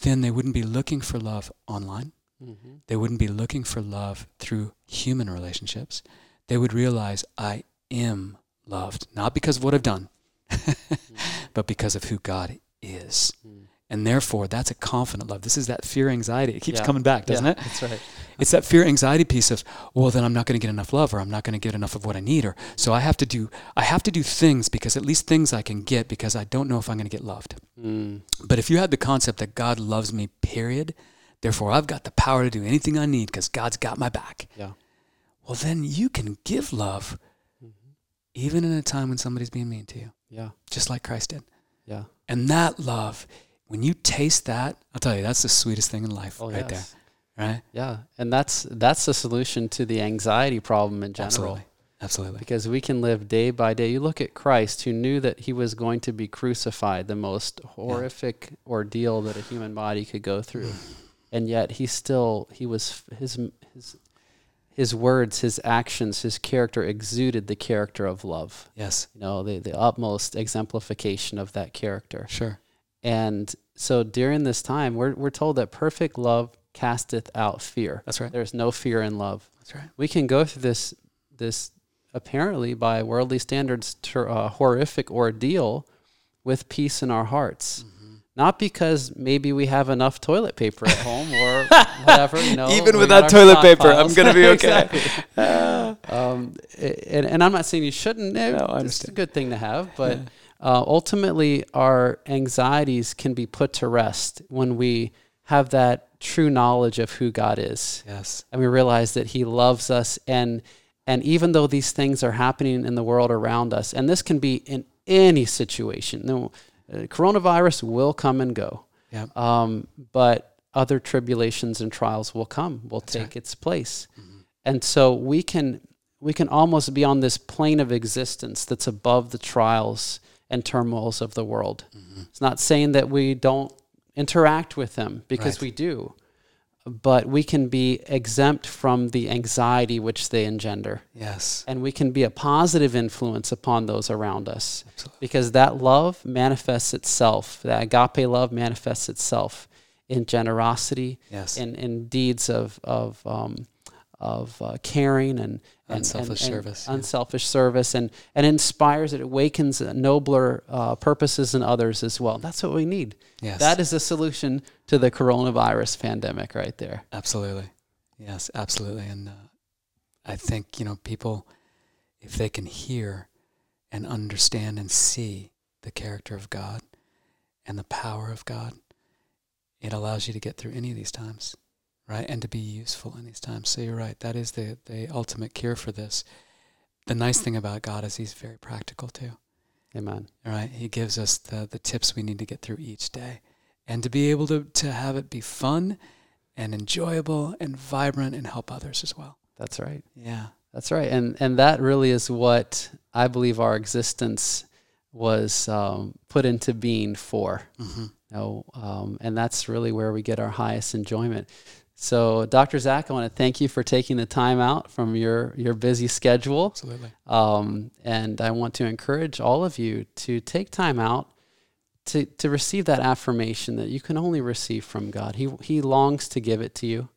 then they wouldn't be looking for love online. Mm-hmm. They wouldn't be looking for love through human relationships. They would realize I am loved, not because of what I've done, but because of who God is. Mm. And therefore, that's a confident love. This is that fear anxiety. It keeps yeah. coming back, doesn't yeah, it? That's right. It's that fear anxiety piece of, well, then I'm not going to get enough love, or I'm not going to get enough of what I need, or so I have to do. I have to do things because at least things I can get because I don't know if I'm going to get loved. Mm. But if you had the concept that God loves me, period, Therefore, I've got the power to do anything I need because God's got my back. Yeah. Well, then you can give love. Even in a time when somebody's being mean to you. Yeah. Just like Christ did. Yeah. And that love, when you taste that, I'll tell you, that's the sweetest thing in life oh, right yes. there. Right? Yeah. And that's that's the solution to the anxiety problem in general. Absolutely. Absolutely. Because we can live day by day. You look at Christ, who knew that he was going to be crucified, the most horrific yeah. ordeal that a human body could go through. and yet he still he was his his his words, his actions, his character exuded the character of love. Yes. You know, the, the utmost exemplification of that character. Sure. And so during this time, we're, we're told that perfect love casteth out fear. That's right. There's no fear in love. That's right. We can go through this, this apparently by worldly standards, ter- uh, horrific ordeal with peace in our hearts. Not because maybe we have enough toilet paper at home or whatever, you know. Even without toilet paper, I'm gonna be okay. Exactly. um, and, and I'm not saying you shouldn't. eh, No, I It's a good thing to have, but uh, ultimately, our anxieties can be put to rest when we have that true knowledge of who God is Yes. and we realize that he loves us and and even though these things are happening in the world around us and this can be in any situation no uh, coronavirus will come and go Yeah. um, but other tribulations and trials will come will take right. its place and so we can we can almost be on this plane of existence that's above the trials and turmoils of the world it's not saying that we don't interact with them because Right. we do but we can be exempt from the anxiety which they engender Yes. and we can be a positive influence upon those around us Absolutely. because that love manifests itself that agape love manifests itself in generosity Yes. in, in deeds of of um, of uh, caring and, and Unselfish and- and service, yeah. unselfish service, and and inspires it awakens nobler uh, purposes in others as well. That's what we need. Yes. That is the solution to the coronavirus pandemic, right there. Absolutely. Yes, absolutely. And uh, I think, you know, people, if they can hear and understand and see the character of God and the power of God, it allows you to get through any of these times, right? And to be useful in these times. So you're right. That is the, the ultimate cure for this. The nice thing about God is He's very practical too. Amen. All right. He gives us the, the tips we need to get through each day. And to be able to, to have it be fun and enjoyable and vibrant and help others as well. That's right. Yeah. That's right. And and that really is what I believe our existence was um, put into being for. Mm-hmm. know, um, and that's really where we get our highest enjoyment. So, Dr. Zach, I want to thank you for taking the time out from your your busy schedule, Absolutely. um, and I want to encourage all of you to take time out to to receive that affirmation that you can only receive from God. He He longs to give it to you.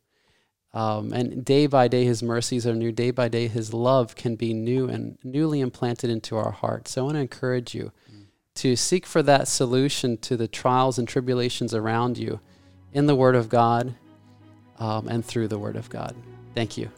Um, and day by day, His mercies are new. Day by day, His love can be new and newly implanted into our hearts. So I want to encourage you to seek for that solution to the trials and tribulations around you in the Word of God um, and through the Word of God. Thank you.